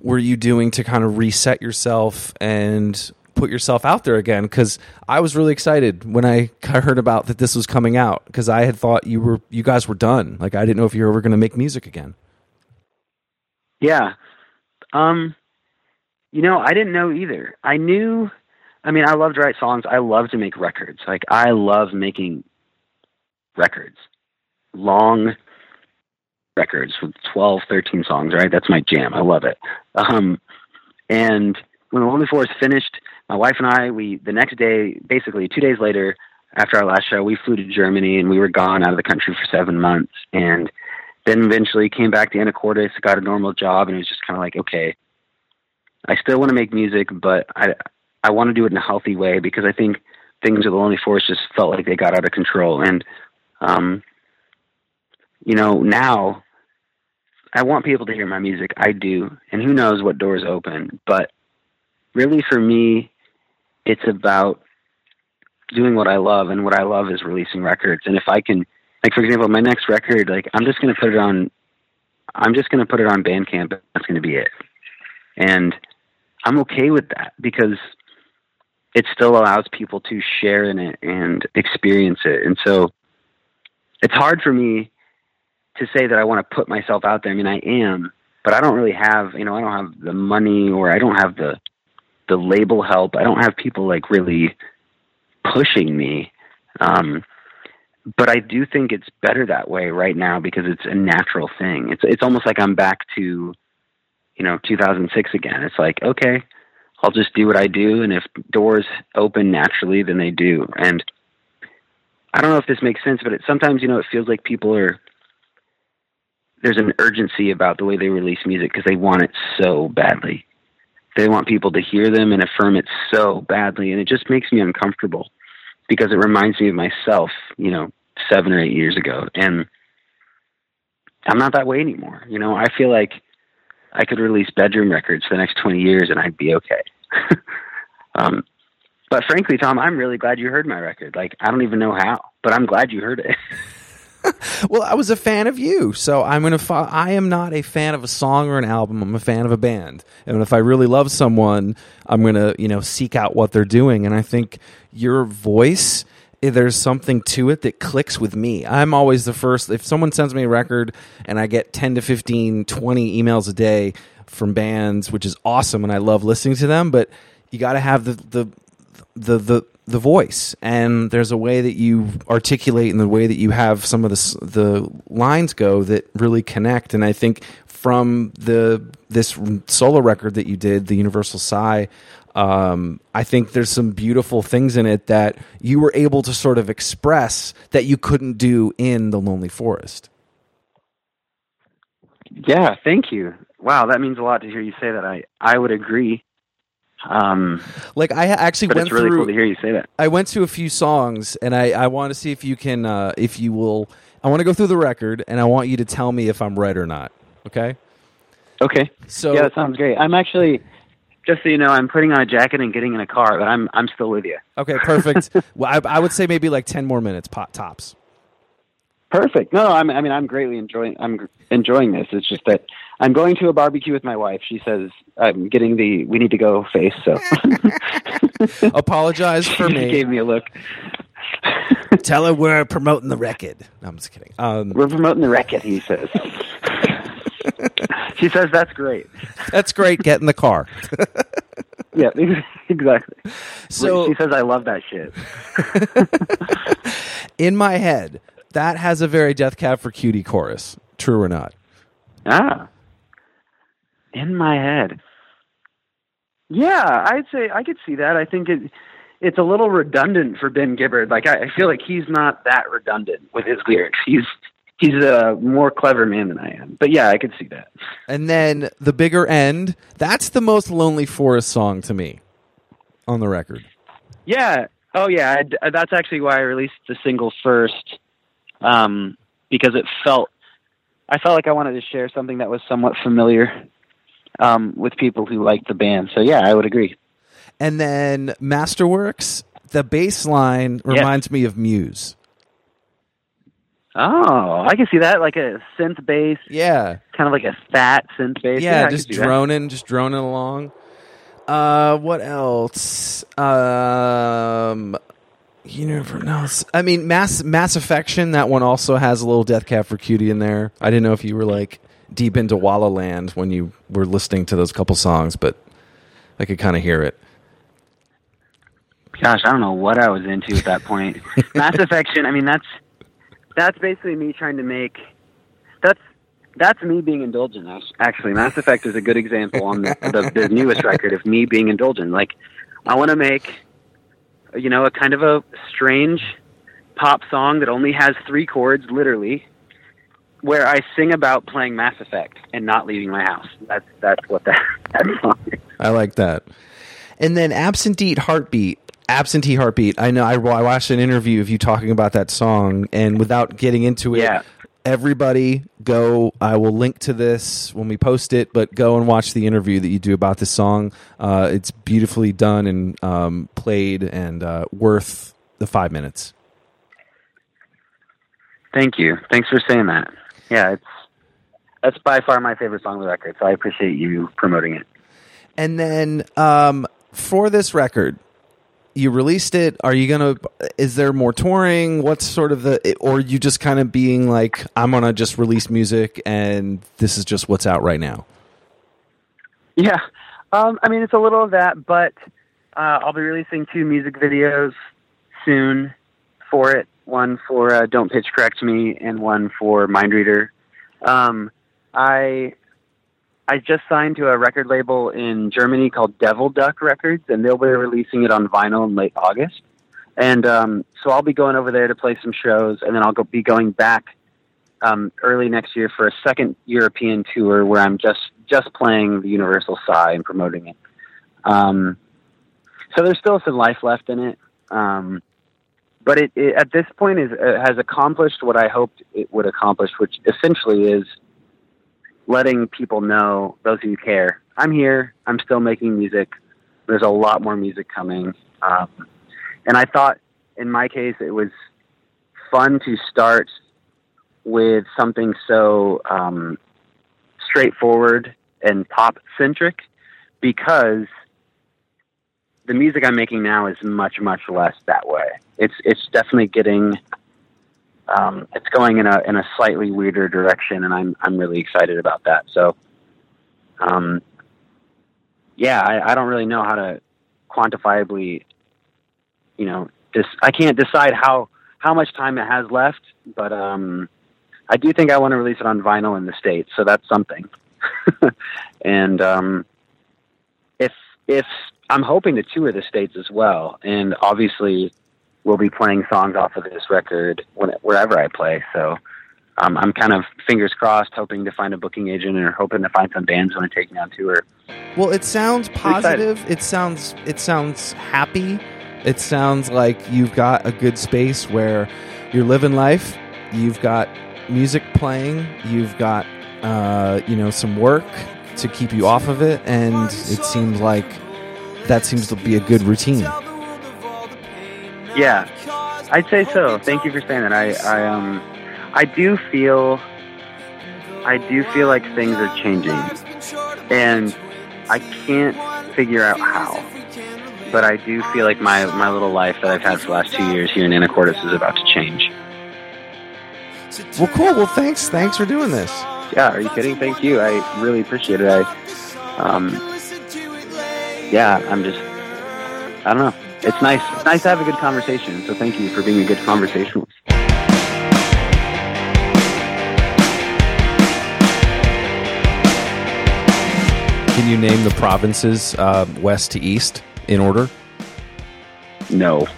were you doing to kind of reset yourself and put yourself out there again because I was really excited when I heard about that this was coming out because I had thought you were you guys were done. Like I didn't know if you were ever going to make music again. Yeah. Um you know, I didn't know either. I knew I mean, I love to write songs. I love to make records. Like I love making records. Long records with 12, 13 songs, right? That's my jam. I love it. Um and when the Lonely Forest finished, my wife and I, we the next day, basically two days later after our last show, we flew to Germany and we were gone out of the country for seven months. And then eventually came back to Anacortes, got a normal job, and it was just kind of like, okay, I still want to make music, but I I want to do it in a healthy way because I think things with the Lonely Forest just felt like they got out of control. And um, you know, now I want people to hear my music. I do, and who knows what doors open. But really, for me, it's about doing what I love, and what I love is releasing records. And if I can, like for example, my next record, like I'm just going to put it on, I'm just going to put it on Bandcamp. That's going to be it, and I'm okay with that because it still allows people to share in it and experience it. And so, it's hard for me to say that I want to put myself out there. I mean, I am, but I don't really have, you know, I don't have the money or I don't have the the label help. I don't have people like really pushing me. Um, but I do think it's better that way right now because it's a natural thing. It's it's almost like I'm back to, you know, 2006 again. It's like okay, I'll just do what I do, and if doors open naturally, then they do. And I don't know if this makes sense, but it, sometimes you know it feels like people are there's an urgency about the way they release music because they want it so badly. They want people to hear them and affirm it so badly, and it just makes me uncomfortable because it reminds me of myself, you know, seven or eight years ago. And I'm not that way anymore. You know, I feel like I could release bedroom records for the next 20 years and I'd be okay. um, but frankly, Tom, I'm really glad you heard my record. Like, I don't even know how, but I'm glad you heard it. well, I was a fan of you, so I'm gonna. Fo- I am not a fan of a song or an album. I'm a fan of a band, and if I really love someone, I'm gonna, you know, seek out what they're doing. And I think your voice, there's something to it that clicks with me. I'm always the first. If someone sends me a record and I get 10 to 15, 20 emails a day from bands, which is awesome, and I love listening to them, but you got to have the the the the the voice and there's a way that you articulate and the way that you have some of the the lines go that really connect and I think from the this solo record that you did the Universal Sigh um, I think there's some beautiful things in it that you were able to sort of express that you couldn't do in the Lonely Forest. Yeah, thank you. Wow, that means a lot to hear you say that. I I would agree. Um, Like I actually went it's really through. cool to hear you say that. I went to a few songs, and I I want to see if you can uh, if you will. I want to go through the record, and I want you to tell me if I'm right or not. Okay. Okay. So yeah, that sounds great. I'm actually, just so you know, I'm putting on a jacket and getting in a car, but I'm I'm still with you. okay, perfect. well, I, I would say maybe like ten more minutes, pot tops. Perfect. No, I'm, I mean, I'm greatly enjoying. I'm enjoying this. It's just that I'm going to a barbecue with my wife. She says I'm getting the we need to go face. So Apologize for she me. gave me a look. Tell her we're promoting the record. No, I'm just kidding. Um, We're promoting the record. He says. She says that's great. that's great. Get in the car. Yeah, exactly. So she says I love that shit. in my head, that has a very Death Cab for Cutie chorus. True or not? Ah, in my head. Yeah, I'd say I could see that. I think it it's a little redundant for Ben Gibbard. Like I, I feel like he's not that redundant with his lyrics. He's he's a more clever man than I am. But yeah, I could see that. And then the bigger end. That's the most Lonely Forest song to me on the record. Yeah. Oh yeah. I d that's actually why I released the single first, um, because it felt I felt like I wanted to share something that was somewhat familiar um, with people who liked the band. So yeah, I would agree. And then Masterworks. The bass line reminds me of Muse. Oh, I can see that, like a synth bass, Yeah. kind of like a fat synth bass. yeah, can just see that. droning, just droning along. Uh, what else? Um, you never know. I mean, Mass Mass Affection. That one also has a little Death Cab for Cutie in there. I didn't know if you were like deep into Walla Land when you were listening to those couple songs, but I could kind of hear it. Gosh, I don't know what I was into at that point. Mass Affection. I mean, that's that's basically me trying to make. That's that's me being indulgent. Actually, Mass Effect is a good example on the, the, the newest record of me being indulgent. Like, I want to make, you know, a kind of a strange pop song that only has three chords, literally, where I sing about playing Mass Effect and not leaving my house. That's that's what that that song is. I like that. And then Absentee Heartbeat. Absentee Heartbeat. I know I, I watched an interview of you talking about that song, and without getting into it, Yeah. everybody go. I will link to this when we post it, but go and watch the interview that you do about this song. Uh, it's beautifully done and um, played, and uh, worth the five minutes. Thank you. Thanks for saying that. Yeah, it's that's by far my favorite song on the record, so I appreciate you promoting it. And then um, for this record, you released it. Are you gonna? Is there more touring? What's sort of the? Or you just kind of being like, I'm gonna just release music, and this is just what's out right now. Yeah, um, I mean it's a little of that, but uh, I'll be releasing two music videos soon for it. One for uh, "Don't Pitch Correct Me" and one for "Mind Reader." Um, I I just signed to a record label in Germany called Devil Duck Records, and they'll be releasing it on vinyl in late August. And um, so I'll be going over there to play some shows, and then I'll go, be going back um, early next year for a second European tour where I'm just just playing the Universal Sigh and promoting it. Um, so there's still some life left in it, um, but it, it at this point is uh, has accomplished what I hoped it would accomplish, which essentially is letting people know those who care. I'm here. I'm still making music. There's a lot more music coming, um, and I thought in my case it was fun to start with something so um, straightforward and pop centric because the music I'm making now is much much less that way. It's it's definitely getting um, it's going in a in a slightly weirder direction, and I'm I'm really excited about that. So, um, yeah, I, I don't really know how to quantifiably, you know, this I can't decide how how much time it has left, but um, I do think I want to release it on vinyl in the states, so that's something. and um, if if I'm hoping to tour the states as well, and obviously we'll be playing songs off of this record when, wherever I play. So um, I'm kind of fingers crossed, hoping to find a booking agent or hoping to find some bands want to take me on tour. Well, it sounds positive. It sounds it sounds happy. It sounds like you've got a good space where you're living life. You've got music playing. You've got uh, you know some work to keep you off of it, and it seems like that seems to be a good routine. Yeah, I'd say so. Thank you for saying that. I, I um, I do feel, I do feel like things are changing, and I can't figure out how. But I do feel like my my little life that I've had for the last two years here in Anacortes is about to change. Well, cool. Well, thanks. Thanks for doing this. Yeah, are you kidding? Thank you. I really appreciate it. I, um, yeah, I'm just, I don't know. It's nice. It's nice to have a good conversation. So thank you for being a good conversationalist. Can you name the provinces uh, west to east in order? No,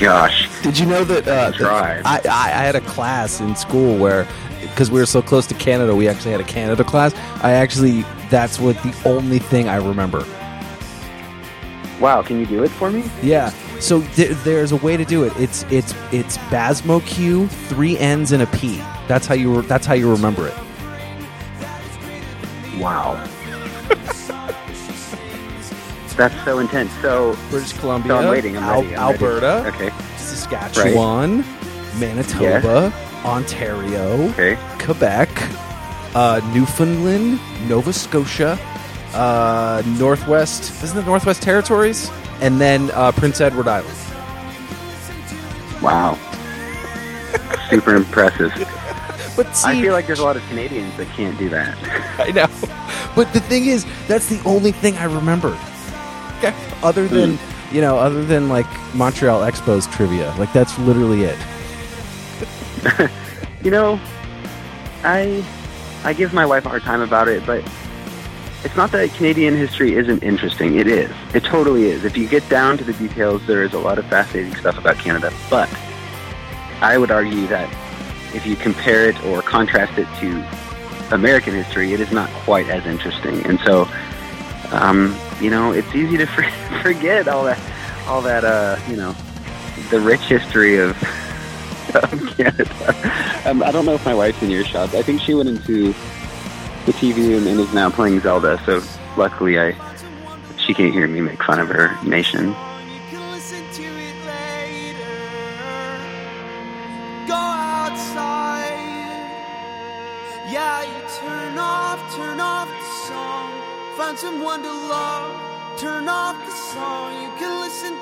gosh, Did you know that? Uh, Try. I, I, I had a class in school where, because we were so close to Canada, we actually had a Canada class. I actually, that's what the only thing I remember. Wow. Can you do it for me? Yeah. So th- there's a way to do it. It's it's it's Basmo Q, three N's and a P. That's how you re- that's how you remember it. Wow. That's so intense. So, British Columbia, so I'm waiting. I'm Al- ready. I'm ready. Alberta, Okay. Saskatchewan, Manitoba, Ontario, Okay. Quebec, uh, Newfoundland, Nova Scotia, uh, Northwest. Isn't it Northwest Territories? And then uh, Prince Edward Island. Wow. Super impressive. But see, I feel like there's a lot of Canadians that can't do that. I know. But the thing is, that's the only thing I remembered. Okay. Other than you know, other than like Montreal Expos trivia, like that's literally it. You know, I I give my wife a hard time about it, but it's not that Canadian history isn't interesting. It is. It totally is. If you get down to the details, there is a lot of fascinating stuff about Canada. But I would argue that if you compare it or contrast it to American history, it is not quite as interesting. And so, um, you know, it's easy to forget all that, all that, uh, you know, the rich history of of Canada. Um, I don't know if my wife's in earshot. I think she went into the TV room and is now playing Zelda. So luckily, I she can't hear me make fun of her nation. You can listen to it later. Go outside. Yeah, you turn off, turn off the song. Find someone to love. Turn off the song. You can listen